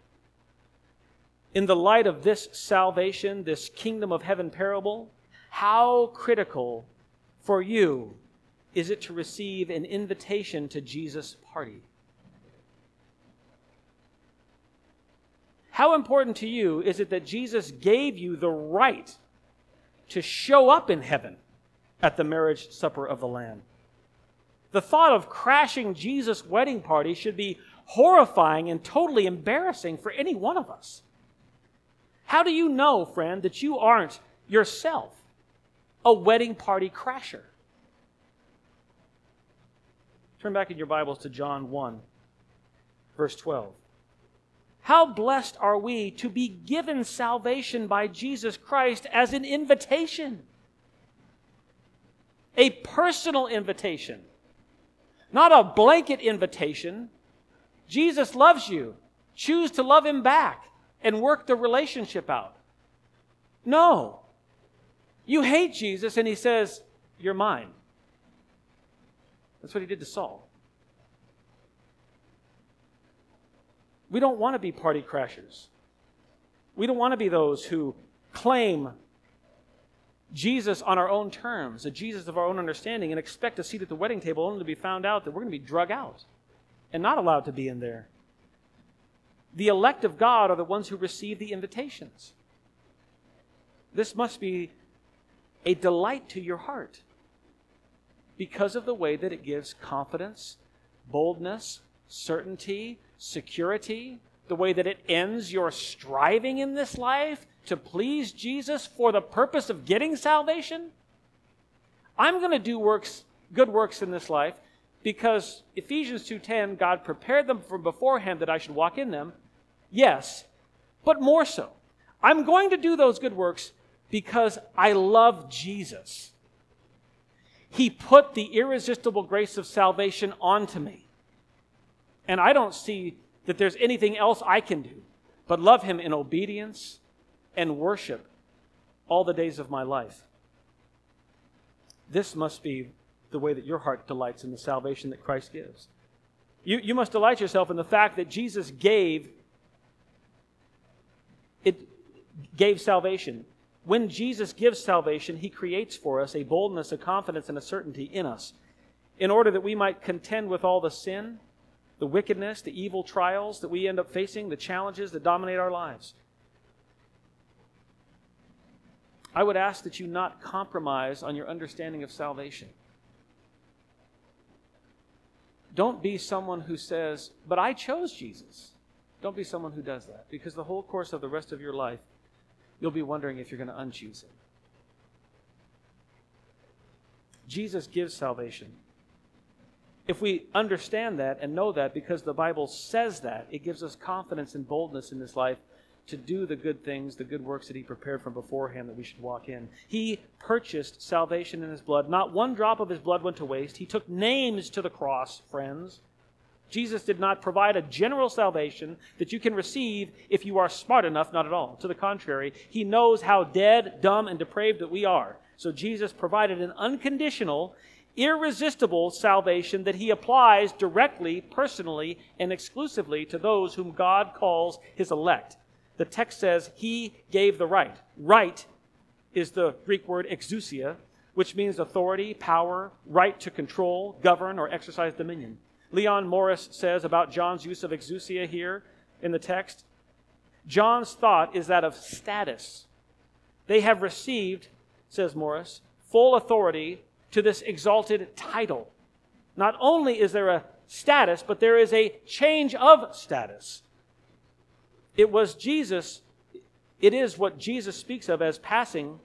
in the light of this salvation, this kingdom of heaven parable, how critical for you is it to receive an invitation to Jesus' party? How important to you is it that Jesus gave you the right to show up in heaven at the marriage supper of the Lamb? The thought of crashing Jesus' wedding party should be horrifying and totally embarrassing for any one of us. How do you know, friend, that you aren't yourself a wedding party crasher? Turn back in your Bibles to John 1, verse 12. How blessed are we to be given salvation by Jesus Christ as an invitation, a personal invitation, not a blanket invitation. Jesus loves you. Choose to love him back and work the relationship out. No. You hate Jesus, and he says, You're mine. That's what he did to Saul. We don't want to be party crashers. We don't want to be those who claim Jesus on our own terms, a Jesus of our own understanding, and expect a seat at the wedding table only to be found out that we're going to be drug out and not allowed to be in there. The elect of God are the ones who receive the invitations. This must be a delight to your heart because of the way that it gives confidence, boldness, certainty, security, the way that it ends your striving in this life to please Jesus for the purpose of getting salvation. I'm going to do works, good works in this life because Ephesians 2:10 God prepared them from beforehand that I should walk in them Yes, but more so. I'm going to do those good works because I love Jesus. He put the irresistible grace of salvation onto me. And I don't see that there's anything else I can do but love Him in obedience and worship all the days of my life. This must be the way that your heart delights in the salvation that Christ gives. You, you must delight yourself in the fact that Jesus gave it gave salvation. when Jesus gives salvation, he creates for us a boldness, a confidence, and a certainty in us in order that we might contend with all the sin, the wickedness, the evil trials that we end up facing, the challenges that dominate our lives. I would ask that you not compromise on your understanding of salvation. Don't be someone who says, But I chose Jesus. Don't be someone who does that because the whole course of the rest of your life, you'll be wondering if you're going to unchoose him. Jesus gives salvation. If we understand that and know that because the Bible says that, it gives us confidence and boldness in this life to do the good things, the good works that He prepared from beforehand that we should walk in. He purchased salvation in His blood. Not one drop of His blood went to waste. He took names to the cross, friends. Jesus did not provide a general salvation that you can receive if you are smart enough, not at all. To the contrary, He knows how dead, dumb, and depraved that we are. So Jesus provided an unconditional, irresistible salvation that He applies directly, personally, and exclusively to those whom God calls His elect. The text says He gave the right. Right is the Greek word exousia, which means authority, power, right to control, govern, or exercise dominion. Leon Morris says about John's use of exousia here in the text John's thought is that of status. They have received, says Morris, full authority to this exalted title. Not only is there a status, but there is a change of status. It was Jesus, it is what Jesus speaks of as passing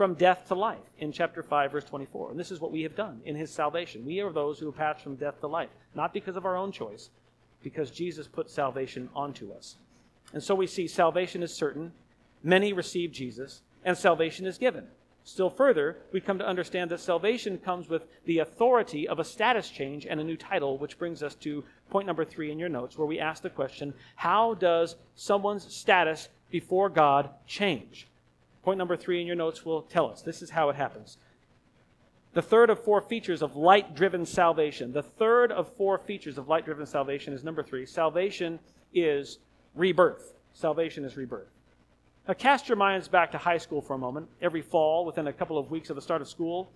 from death to life in chapter 5, verse 24. And this is what we have done in his salvation. We are those who have passed from death to life, not because of our own choice, because Jesus put salvation onto us. And so we see salvation is certain, many receive Jesus, and salvation is given. Still further, we come to understand that salvation comes with the authority of a status change and a new title, which brings us to point number three in your notes, where we ask the question how does someone's status before God change? Point number three in your notes will tell us. This is how it happens. The third of four features of light driven salvation. The third of four features of light driven salvation is number three. Salvation is rebirth. Salvation is rebirth. Now, cast your minds back to high school for a moment. Every fall, within a couple of weeks of the start of school,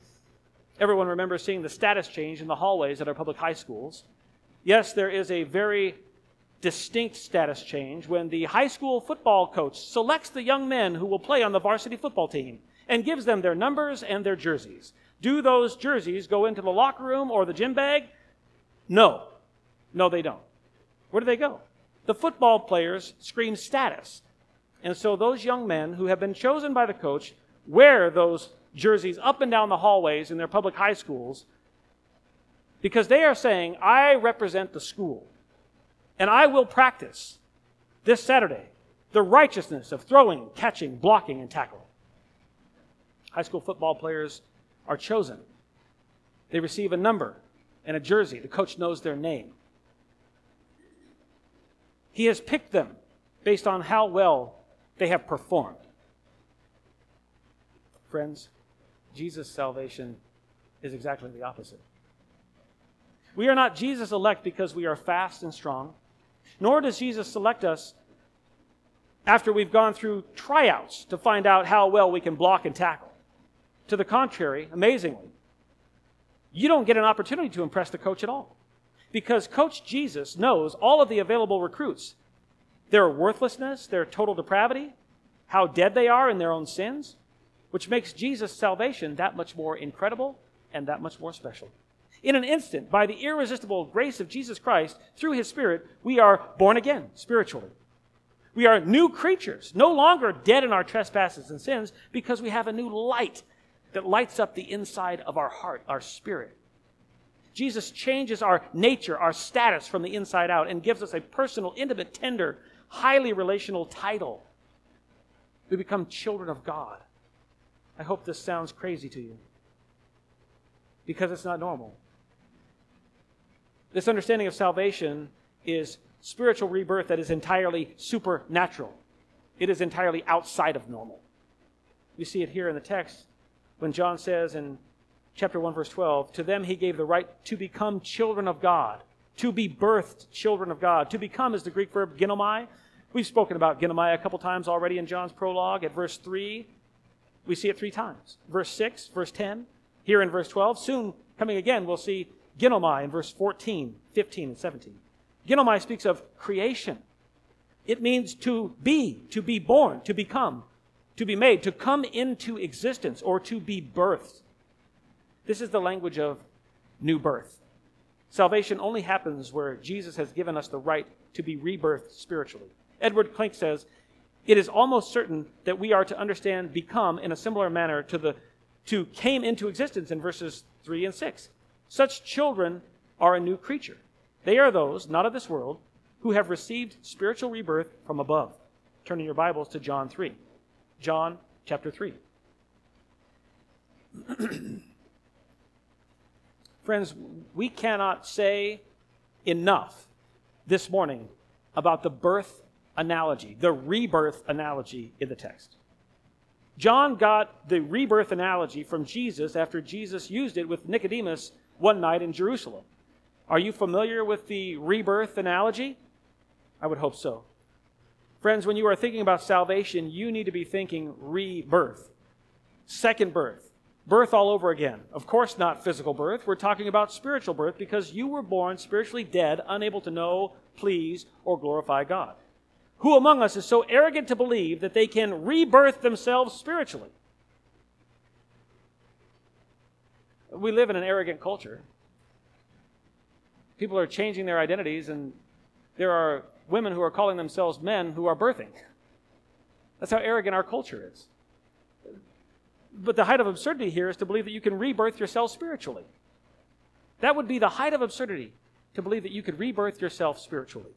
everyone remembers seeing the status change in the hallways at our public high schools. Yes, there is a very distinct status change when the high school football coach selects the young men who will play on the varsity football team and gives them their numbers and their jerseys. Do those jerseys go into the locker room or the gym bag? No. No, they don't. Where do they go? The football players scream status. And so those young men who have been chosen by the coach wear those jerseys up and down the hallways in their public high schools because they are saying, I represent the school. And I will practice this Saturday the righteousness of throwing, catching, blocking, and tackling. High school football players are chosen. They receive a number and a jersey. The coach knows their name. He has picked them based on how well they have performed. Friends, Jesus' salvation is exactly the opposite. We are not Jesus' elect because we are fast and strong. Nor does Jesus select us after we've gone through tryouts to find out how well we can block and tackle. To the contrary, amazingly, you don't get an opportunity to impress the coach at all. Because Coach Jesus knows all of the available recruits their worthlessness, their total depravity, how dead they are in their own sins, which makes Jesus' salvation that much more incredible and that much more special. In an instant, by the irresistible grace of Jesus Christ, through his Spirit, we are born again spiritually. We are new creatures, no longer dead in our trespasses and sins, because we have a new light that lights up the inside of our heart, our spirit. Jesus changes our nature, our status from the inside out, and gives us a personal, intimate, tender, highly relational title. We become children of God. I hope this sounds crazy to you because it's not normal. This understanding of salvation is spiritual rebirth that is entirely supernatural. It is entirely outside of normal. We see it here in the text when John says in chapter 1, verse 12, To them he gave the right to become children of God, to be birthed children of God. To become is the Greek verb ginomai. We've spoken about ginomai a couple times already in John's prologue. At verse 3, We see it three times. Verse 6, verse 10, here in verse 12. Soon coming again, we'll see ginomai in verse 14, 15, and 17. Ginomai speaks of creation. It means to be, to be born, to become, to be made, to come into existence, or to be birthed. This is the language of new birth. Salvation only happens where Jesus has given us the right to be rebirthed spiritually. Edward Klink says, it is almost certain that we are to understand become in a similar manner to the to came into existence in verses 3 and 6. Such children are a new creature. They are those, not of this world, who have received spiritual rebirth from above. Turn in your Bibles to John 3. John chapter 3. Friends, we cannot say enough this morning about the birth analogy, the rebirth analogy in the text. John got the rebirth analogy from Jesus after Jesus used it with Nicodemus one night in Jerusalem. Are you familiar with the rebirth analogy? I would hope so. Friends, when you are thinking about salvation, you need to be thinking rebirth, second birth, birth all over again. Of course, not physical birth. We're talking about spiritual birth because you were born spiritually dead, unable to know, please, or glorify God. Who among us is so arrogant to believe that they can rebirth themselves spiritually? We live in an arrogant culture. People are changing their identities, and there are women who are calling themselves men who are birthing. That's how arrogant our culture is. But the height of absurdity here is to believe that you can rebirth yourself spiritually. That would be the height of absurdity to believe that you could rebirth yourself spiritually.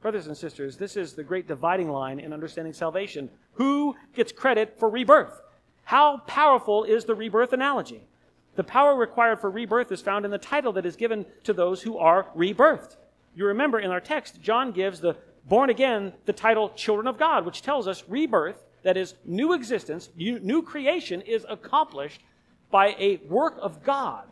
Brothers and sisters, this is the great dividing line in understanding salvation. Who gets credit for rebirth? How powerful is the rebirth analogy? The power required for rebirth is found in the title that is given to those who are rebirthed. You remember in our text, John gives the born again the title children of God, which tells us rebirth, that is, new existence, new creation, is accomplished by a work of God.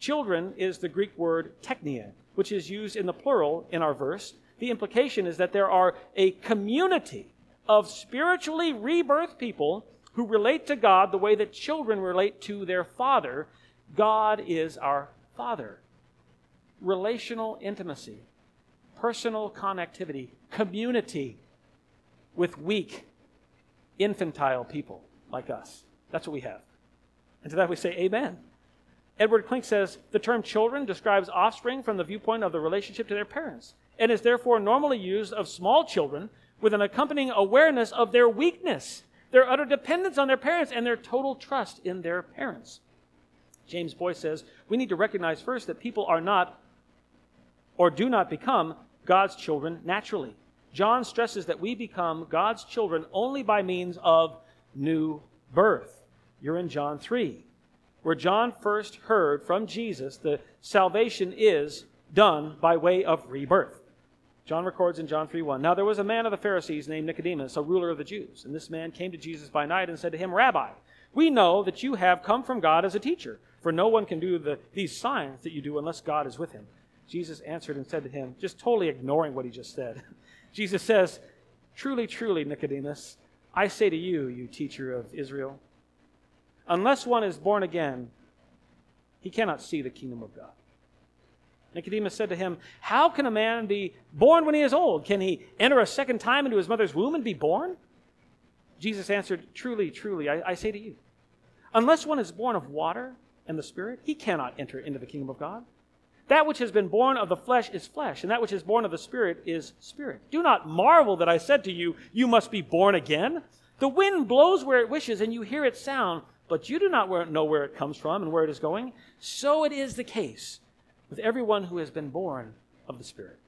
Children is the Greek word teknia, which is used in the plural in our verse the implication is that there are a community of spiritually rebirthed people who relate to God the way that children relate to their father. God is our father. Relational intimacy, personal connectivity, community with weak, infantile people like us. That's what we have. And to that we say, Amen. Edward Klink says the term children describes offspring from the viewpoint of the relationship to their parents and is therefore normally used of small children with an accompanying awareness of their weakness, their utter dependence on their parents, and their total trust in their parents. James Boice says we need to recognize first that people are not or do not become God's children naturally. John stresses that we become God's children only by means of new birth. You're in John 3, where John first heard from Jesus the salvation is done by way of rebirth. John records in John 3 1. Now there was a man of the Pharisees named Nicodemus, a ruler of the Jews. And this man came to Jesus by night and said to him, Rabbi, we know that you have come from God as a teacher, for no one can do the, these signs that you do unless God is with him. Jesus answered and said to him, just totally ignoring what he just said, Jesus says, Truly, truly, Nicodemus, I say to you, you teacher of Israel, unless one is born again, he cannot see the kingdom of God. Nicodemus said to him, How can a man be born when he is old? Can he enter a second time into his mother's womb and be born? Jesus answered, Truly, truly, I, I, say to you, unless one is born of water and the Spirit, he cannot enter into the kingdom of God. That which has been born of the flesh is flesh, and that which is born of the Spirit is spirit. Do not marvel that I said to you, You must be born again. The wind blows where it wishes, and you hear its sound, but you do not know where it comes from and where it is going. So it is the case with everyone who has been born of the Spirit.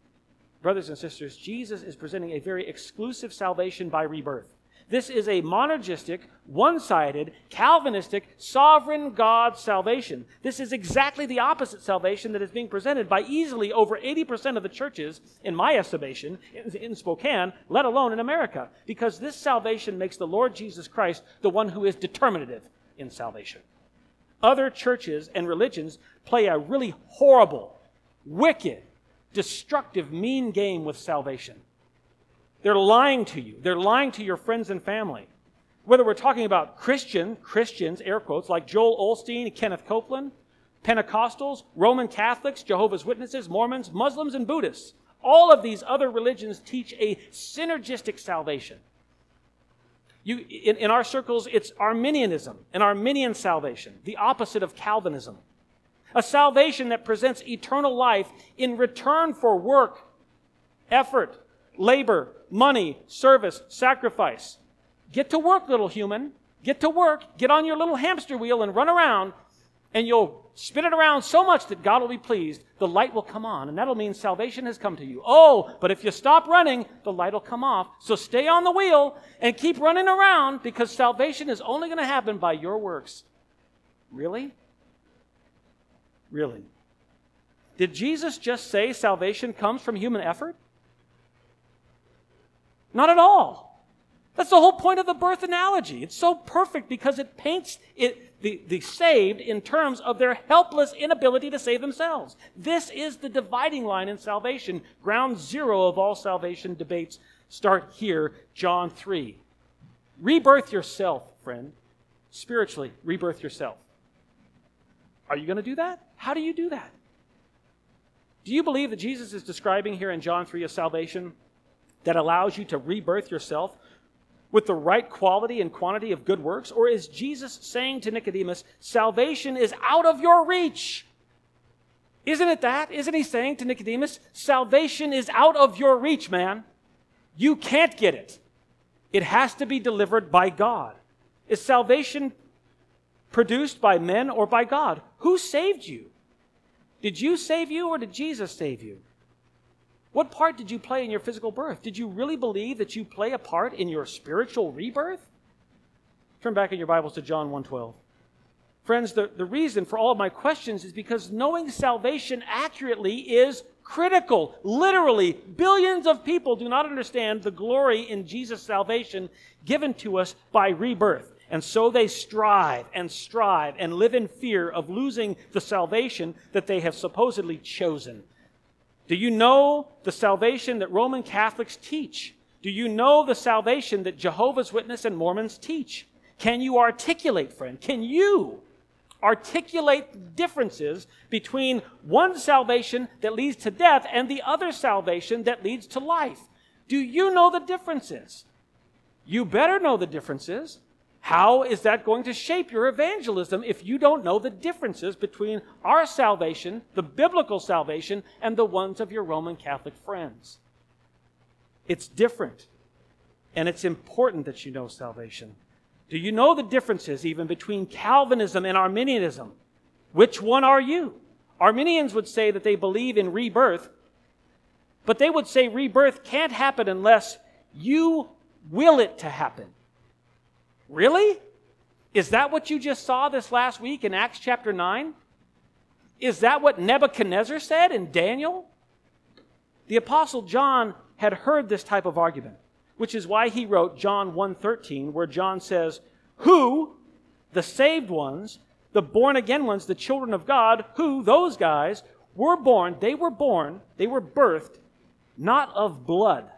Brothers and sisters, Jesus is presenting a very exclusive salvation by rebirth. This is a monergistic, one sided, Calvinistic, sovereign God salvation. This is exactly the opposite salvation that is being presented by easily over 80% of the churches, in my estimation, in Spokane, let alone in America, because this salvation makes the Lord Jesus Christ the one who is determinative in salvation. Other churches and religions play a really horrible, wicked, destructive, mean game with salvation. They're lying to you. They're lying to your friends and family. Whether we're talking about Christian, Christians, air quotes, like Joel Osteen, Kenneth Copeland, Pentecostals, Roman Catholics, Jehovah's Witnesses, Mormons, Muslims, and Buddhists. All of these other religions teach a synergistic salvation. You, in, in our circles, it's Arminianism, an Arminian salvation, the opposite of Calvinism. A salvation that presents eternal life in return for work, effort, labor, money, service, sacrifice. Get to work, little human. Get to work. Get on your little hamster wheel and run around, and you'll spin it around so much that God will be pleased. The light will come on, and that'll mean salvation has come to you. Oh, but if you stop running, the light will come off. So stay on the wheel and keep running around because salvation is only going to happen by your works. Really? Really? Did Jesus just say salvation comes from human effort? Not at all. That's the whole point of the birth analogy. It's so perfect because it paints it, the, the saved in terms of their helpless inability to save themselves. This is the dividing line in salvation. Ground zero of all salvation debates start here, John 3. Rebirth yourself, friend. Spiritually, rebirth yourself. Are you going to do that? How do you do that? Do you believe that Jesus is describing here in John 3 a salvation that allows you to rebirth yourself with the right quality and quantity of good works? Or is Jesus saying to Nicodemus, salvation is out of your reach? Isn't it that? Isn't he saying to Nicodemus, salvation is out of your reach, man? You can't get it. It has to be delivered by God. Is salvation produced by men or by God? Who saved you? Did you save you or did Jesus save you? What part did you play in your physical birth? Did you really believe that you play a part in your spiritual rebirth? Turn back in your Bibles to John 1:12. Friends, the, the reason for all of my questions is because knowing salvation accurately is critical. Literally, billions of people do not understand the glory in Jesus' salvation given to us by rebirth. And so they strive and strive and live in fear of losing the salvation that they have supposedly chosen. Do you know the salvation that Roman Catholics teach? Do you know the salvation that Jehovah's Witnesses and Mormons teach? Can you articulate, friend? Can you articulate differences between one salvation that leads to death and the other salvation that leads to life? Do you know the differences? You better know the differences. How is that going to shape your evangelism if you don't know the differences between our salvation, the biblical salvation, and the ones of your Roman Catholic friends? It's different. And it's important that you know salvation. Do you know the differences even between Calvinism and Arminianism? Which one are you? Arminians would say that they believe in rebirth, but they would say rebirth can't happen unless you will it to happen. Really? Is that what you just saw this last week in Acts chapter 9? Is that what Nebuchadnezzar said in Daniel? The apostle John had heard this type of argument, which is why he wrote John 1:13 where John says, "Who the saved ones, the born again ones, the children of God, who those guys were born, they were born, they were birthed not of blood.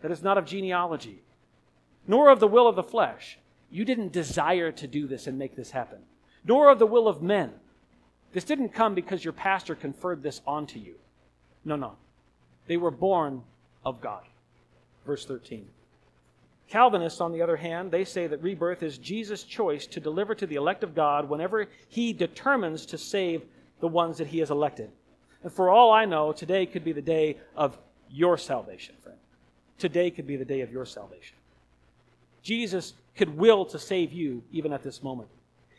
That is not of genealogy, nor of the will of the flesh. You didn't desire to do this and make this happen, nor of the will of men. This didn't come because your pastor conferred this onto you. No, no. They were born of God. Verse 13. Calvinists, on the other hand, they say that rebirth is Jesus' choice to deliver to the elect of God whenever he determines to save the ones that he has elected. And for all I know, today could be the day of your salvation, friend. Today could be the day of your salvation. Jesus could will to save you even at this moment.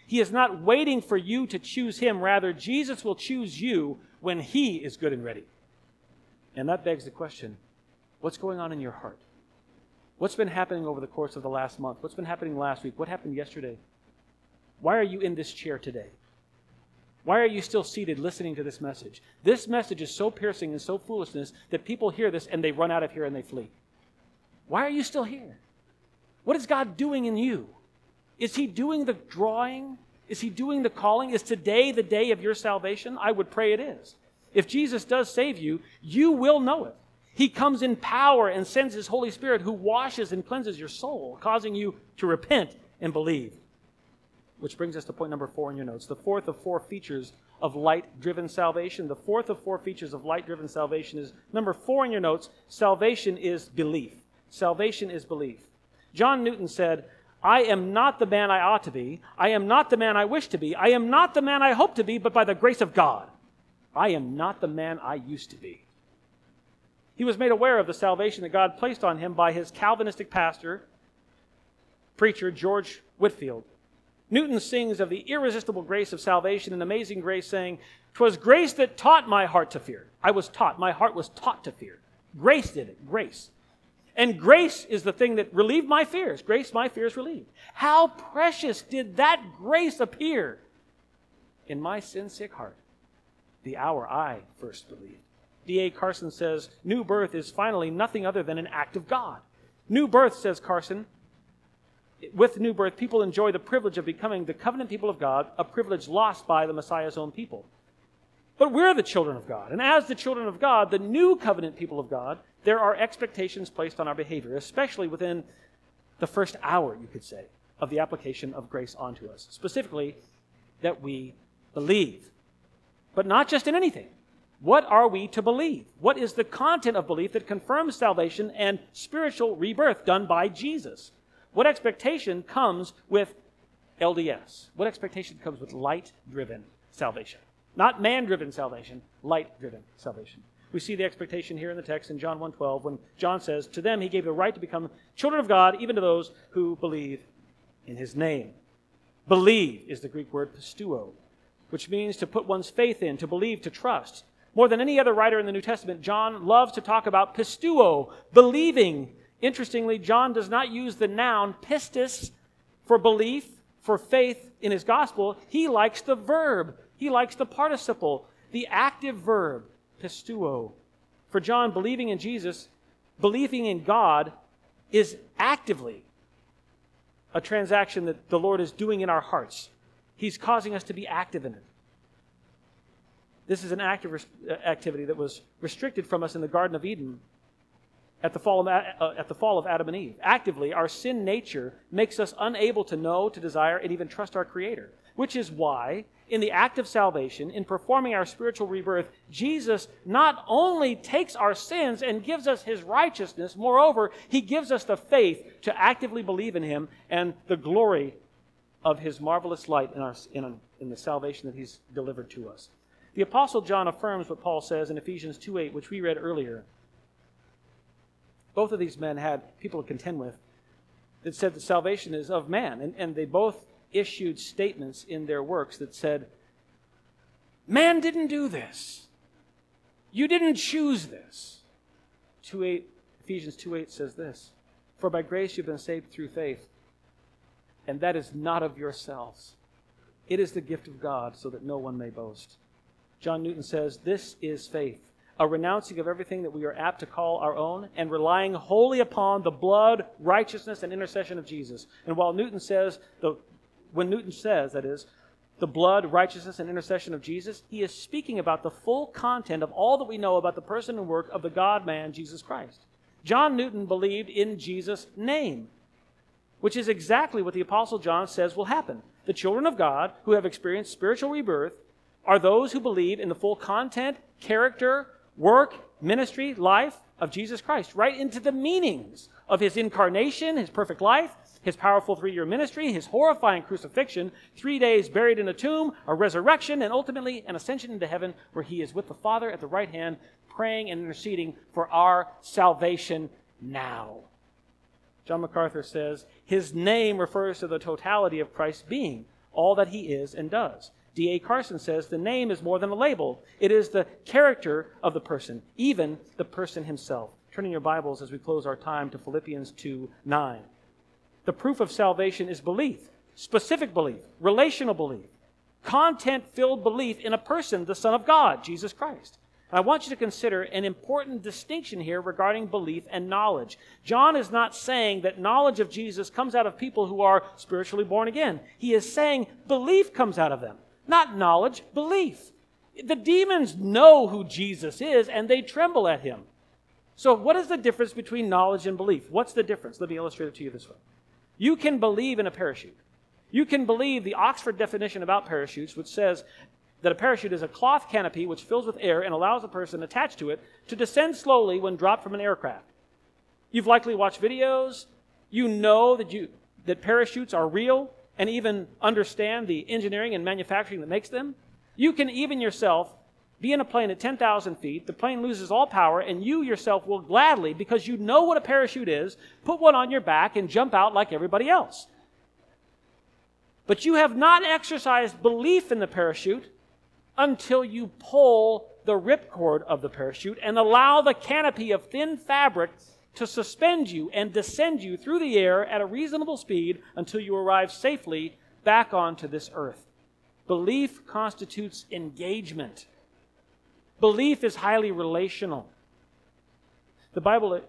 He is not waiting for you to choose him. Rather, Jesus will choose you when he is good and ready. And that begs the question what's going on in your heart? What's been happening over the course of the last month? What's been happening last week? What happened yesterday? Why are you in this chair today? Why are you still seated listening to this message? This message is so piercing and so foolishness that people hear this and they run out of here and they flee. Why are you still here? What is God doing in you? Is He doing the drawing? Is He doing the calling? Is today the day of your salvation? I would pray it is. If Jesus does save you, you will know it. He comes in power and sends His Holy Spirit who washes and cleanses your soul, causing you to repent and believe. Which brings us to point number four in your notes. The fourth of four features of light driven salvation. The fourth of four features of light driven salvation is number four in your notes salvation is belief. Salvation is belief. John Newton said, I am not the man I ought to be. I am not the man I wish to be. I am not the man I hope to be, but by the grace of God, I am not the man I used to be. He was made aware of the salvation that God placed on him by his Calvinistic pastor, preacher, George Whitefield. Newton sings of the irresistible grace of salvation and amazing grace, saying, "'Twas grace that taught my heart to fear. I was taught, my heart was taught to fear. Grace did it, grace. And grace is the thing that relieved my fears. Grace, my fears relieved. How precious did that grace appear in my sin sick heart the hour I first believed. D.A. Carson says, New birth is finally nothing other than an act of God. New birth, says Carson, with new birth, people enjoy the privilege of becoming the covenant people of God, a privilege lost by the Messiah's own people. But we're the children of God. And as the children of God, the new covenant people of God, there are expectations placed on our behavior, especially within the first hour, you could say, of the application of grace onto us. Specifically, that we believe. But not just in anything. What are we to believe? What is the content of belief that confirms salvation and spiritual rebirth done by Jesus? What expectation comes with LDS? What expectation comes with light driven salvation? Not man driven salvation, light driven salvation. We see the expectation here in the text in John 1:12 when John says, "To them he gave the right to become children of God, even to those who believe in his name." Believe is the Greek word pisteuo, which means to put one's faith in, to believe, to trust. More than any other writer in the New Testament, John loves to talk about pisteuo, believing. Interestingly, John does not use the noun pistis for belief, for faith in his gospel. He likes the verb, he likes the participle, the active verb, pisteuo. For John, believing in Jesus, believing in God, is actively a transaction that the Lord is doing in our hearts. He's causing us to be active in it. This is an active uh, activity that was restricted from us in the Garden of Eden at the, fall of, uh, at the fall of Adam and Eve. Actively, our sin nature makes us unable to know, to desire, and even trust our Creator, which is why, in the act of salvation, in performing our spiritual rebirth, Jesus not only takes our sins and gives us his righteousness, moreover, he gives us the faith to actively believe in him and the glory of his marvelous light in, our, in, in the salvation that he's delivered to us. The Apostle John affirms what Paul says in Ephesians 2 8, which we read earlier. Both of these men had people to contend with that said that salvation is of man, and, and they both issued statements in their works that said, Man didn't do this. You didn't choose this. 2 8, Ephesians 2 8 says this For by grace you've been saved through faith, and that is not of yourselves. It is the gift of God, so that no one may boast. John Newton says, This is faith, a renouncing of everything that we are apt to call our own and relying wholly upon the blood, righteousness, and intercession of Jesus. And while Newton says, the, when Newton says, that is, the blood, righteousness, and intercession of Jesus, he is speaking about the full content of all that we know about the person and work of the God man, Jesus Christ. John Newton believed in Jesus' name, which is exactly what the Apostle John says will happen. The children of God who have experienced spiritual rebirth are those who believe in the full content, character, work, ministry, life of Jesus Christ, right into the meanings of his incarnation, his perfect life, his powerful three year ministry, his horrifying crucifixion, three days buried in a tomb, a resurrection, and ultimately an ascension into heaven where he is with the Father at the right hand, praying and interceding for our salvation now. John MacArthur says, His name refers to the totality of Christ's being, all that he is and does. D.A. Carson says the name is more than a label, it is the character of the person, even the person himself. Turning your Bibles as we close our time to Philippians 2 9. The proof of salvation is belief, specific belief, relational belief, content filled belief in a person, the Son of God, Jesus Christ. I want you to consider an important distinction here regarding belief and knowledge. John is not saying that knowledge of Jesus comes out of people who are spiritually born again. He is saying belief comes out of them. Not knowledge, belief. The demons know who Jesus is and they tremble at him. So, what is the difference between knowledge and belief? What's the difference? Let me illustrate it to you this way. You can believe in a parachute. You can believe the Oxford definition about parachutes, which says that a parachute is a cloth canopy which fills with air and allows a person attached to it to descend slowly when dropped from an aircraft. You've likely watched videos. You know that, you, that parachutes are real and even understand the engineering and manufacturing that makes them. You can even yourself be in a plane at 10,000 feet, the plane loses all power, and you yourself will gladly, because you know what a parachute is, put one on your back and jump out like everybody else. But you have not exercised belief in the parachute until you pull the ripcord of the parachute and allow the canopy of thin fabric to suspend you and descend you through the air at a reasonable speed until you arrive safely back onto this earth. Belief constitutes engagement. Belief is highly relational. The Bible,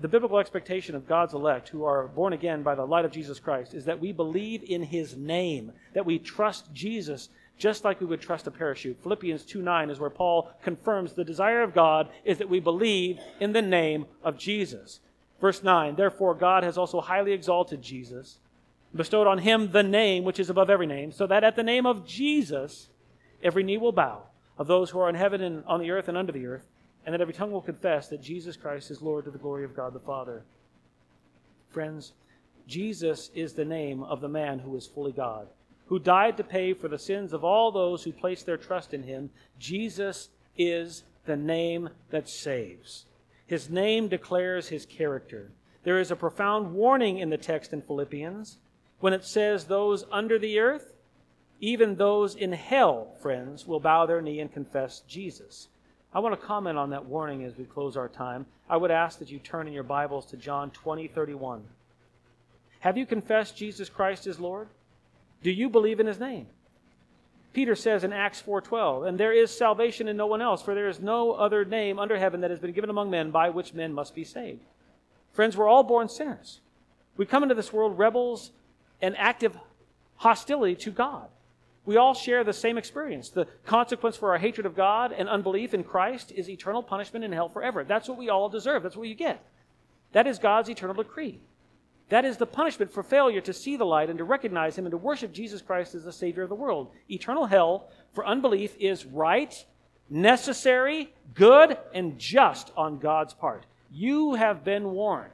the biblical expectation of God's elect who are born again by the light of Jesus Christ is that we believe in his name, that we trust Jesus just like we would trust a parachute. Philippians 2 9 is where Paul confirms the desire of God is that we believe in the name of Jesus. Verse 9 Therefore, God has also highly exalted Jesus, bestowed on him the name which is above every name, so that at the name of Jesus every knee will bow, of those who are in heaven and on the earth and under the earth, and that every tongue will confess that Jesus Christ is Lord to the glory of God the Father. Friends, Jesus is the name of the man who is fully God who died to pay for the sins of all those who place their trust in him. Jesus is the name that saves. His name declares his character. There is a profound warning in the text in Philippians when it says, Those under the earth, even those in hell, friends, will bow their knee and confess Jesus. I want to comment on that warning as we close our time. I would ask that you turn in your Bibles to John 20, 31. Have you confessed Jesus Christ as Lord? Do you believe in his name? Peter says in Acts 4:12, "And there is salvation in no one else, for there is no other name under heaven that has been given among men by which men must be saved." Friends, we're all born sinners. We come into this world rebels and active hostility to God. We all share the same experience. The consequence for our hatred of God and unbelief in Christ is eternal punishment in hell forever. That's what we all deserve. That's what you get. That is God's eternal decree. That is the punishment for failure to see the light and to recognize Him and to worship Jesus Christ as the Savior of the world. Eternal hell for unbelief is right, necessary, good, and just on God's part. You have been warned.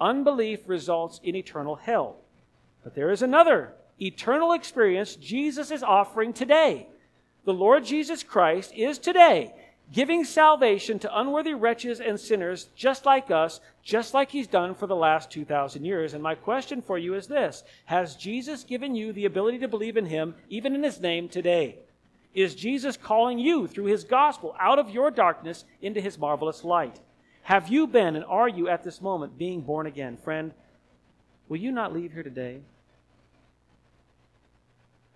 Unbelief results in eternal hell. But there is another eternal experience Jesus is offering today. The Lord Jesus Christ is today giving salvation to unworthy wretches and sinners just like us, just like he's done for the last 2,000 years. And my question for you is this Has Jesus given you the ability to believe in him, even in his name, today? Is Jesus calling you through his gospel out of your darkness into his marvelous light? Have you been and are you at this moment being born again? Friend, will you not leave here today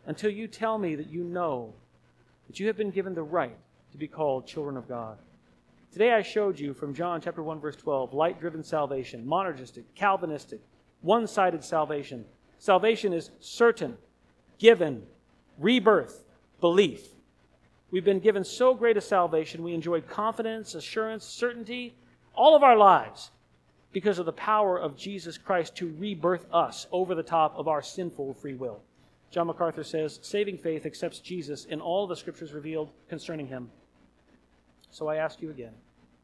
until you tell me that you know that you have been given the right to be called children of God. Today I showed you from John chapter 1 verse 12 light-driven salvation, monergistic, Calvinistic, one-sided salvation. Salvation is certain, given, rebirth, belief. We've been given so great a salvation, we enjoy confidence, assurance, certainty all of our lives because of the power of Jesus Christ to rebirth us over the top of our sinful free will. John MacArthur says, saving faith accepts Jesus in all the scriptures revealed concerning him. So I ask you again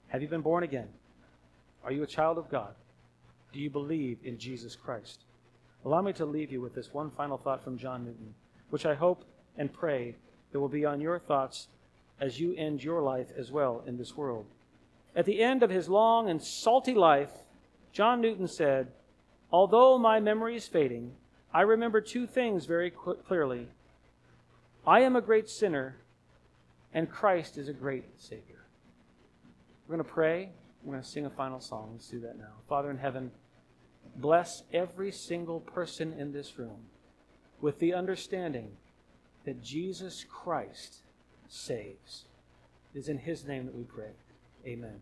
Have you been born again? Are you a child of God? Do you believe in Jesus Christ? Allow me to leave you with this one final thought from John Newton, which I hope and pray that will be on your thoughts as you end your life as well in this world. At the end of his long and salty life, John Newton said, Although my memory is fading, I remember two things very clearly. I am a great sinner, and Christ is a great Savior. We're going to pray. We're going to sing a final song. Let's do that now. Father in heaven, bless every single person in this room with the understanding that Jesus Christ saves. It is in His name that we pray. Amen.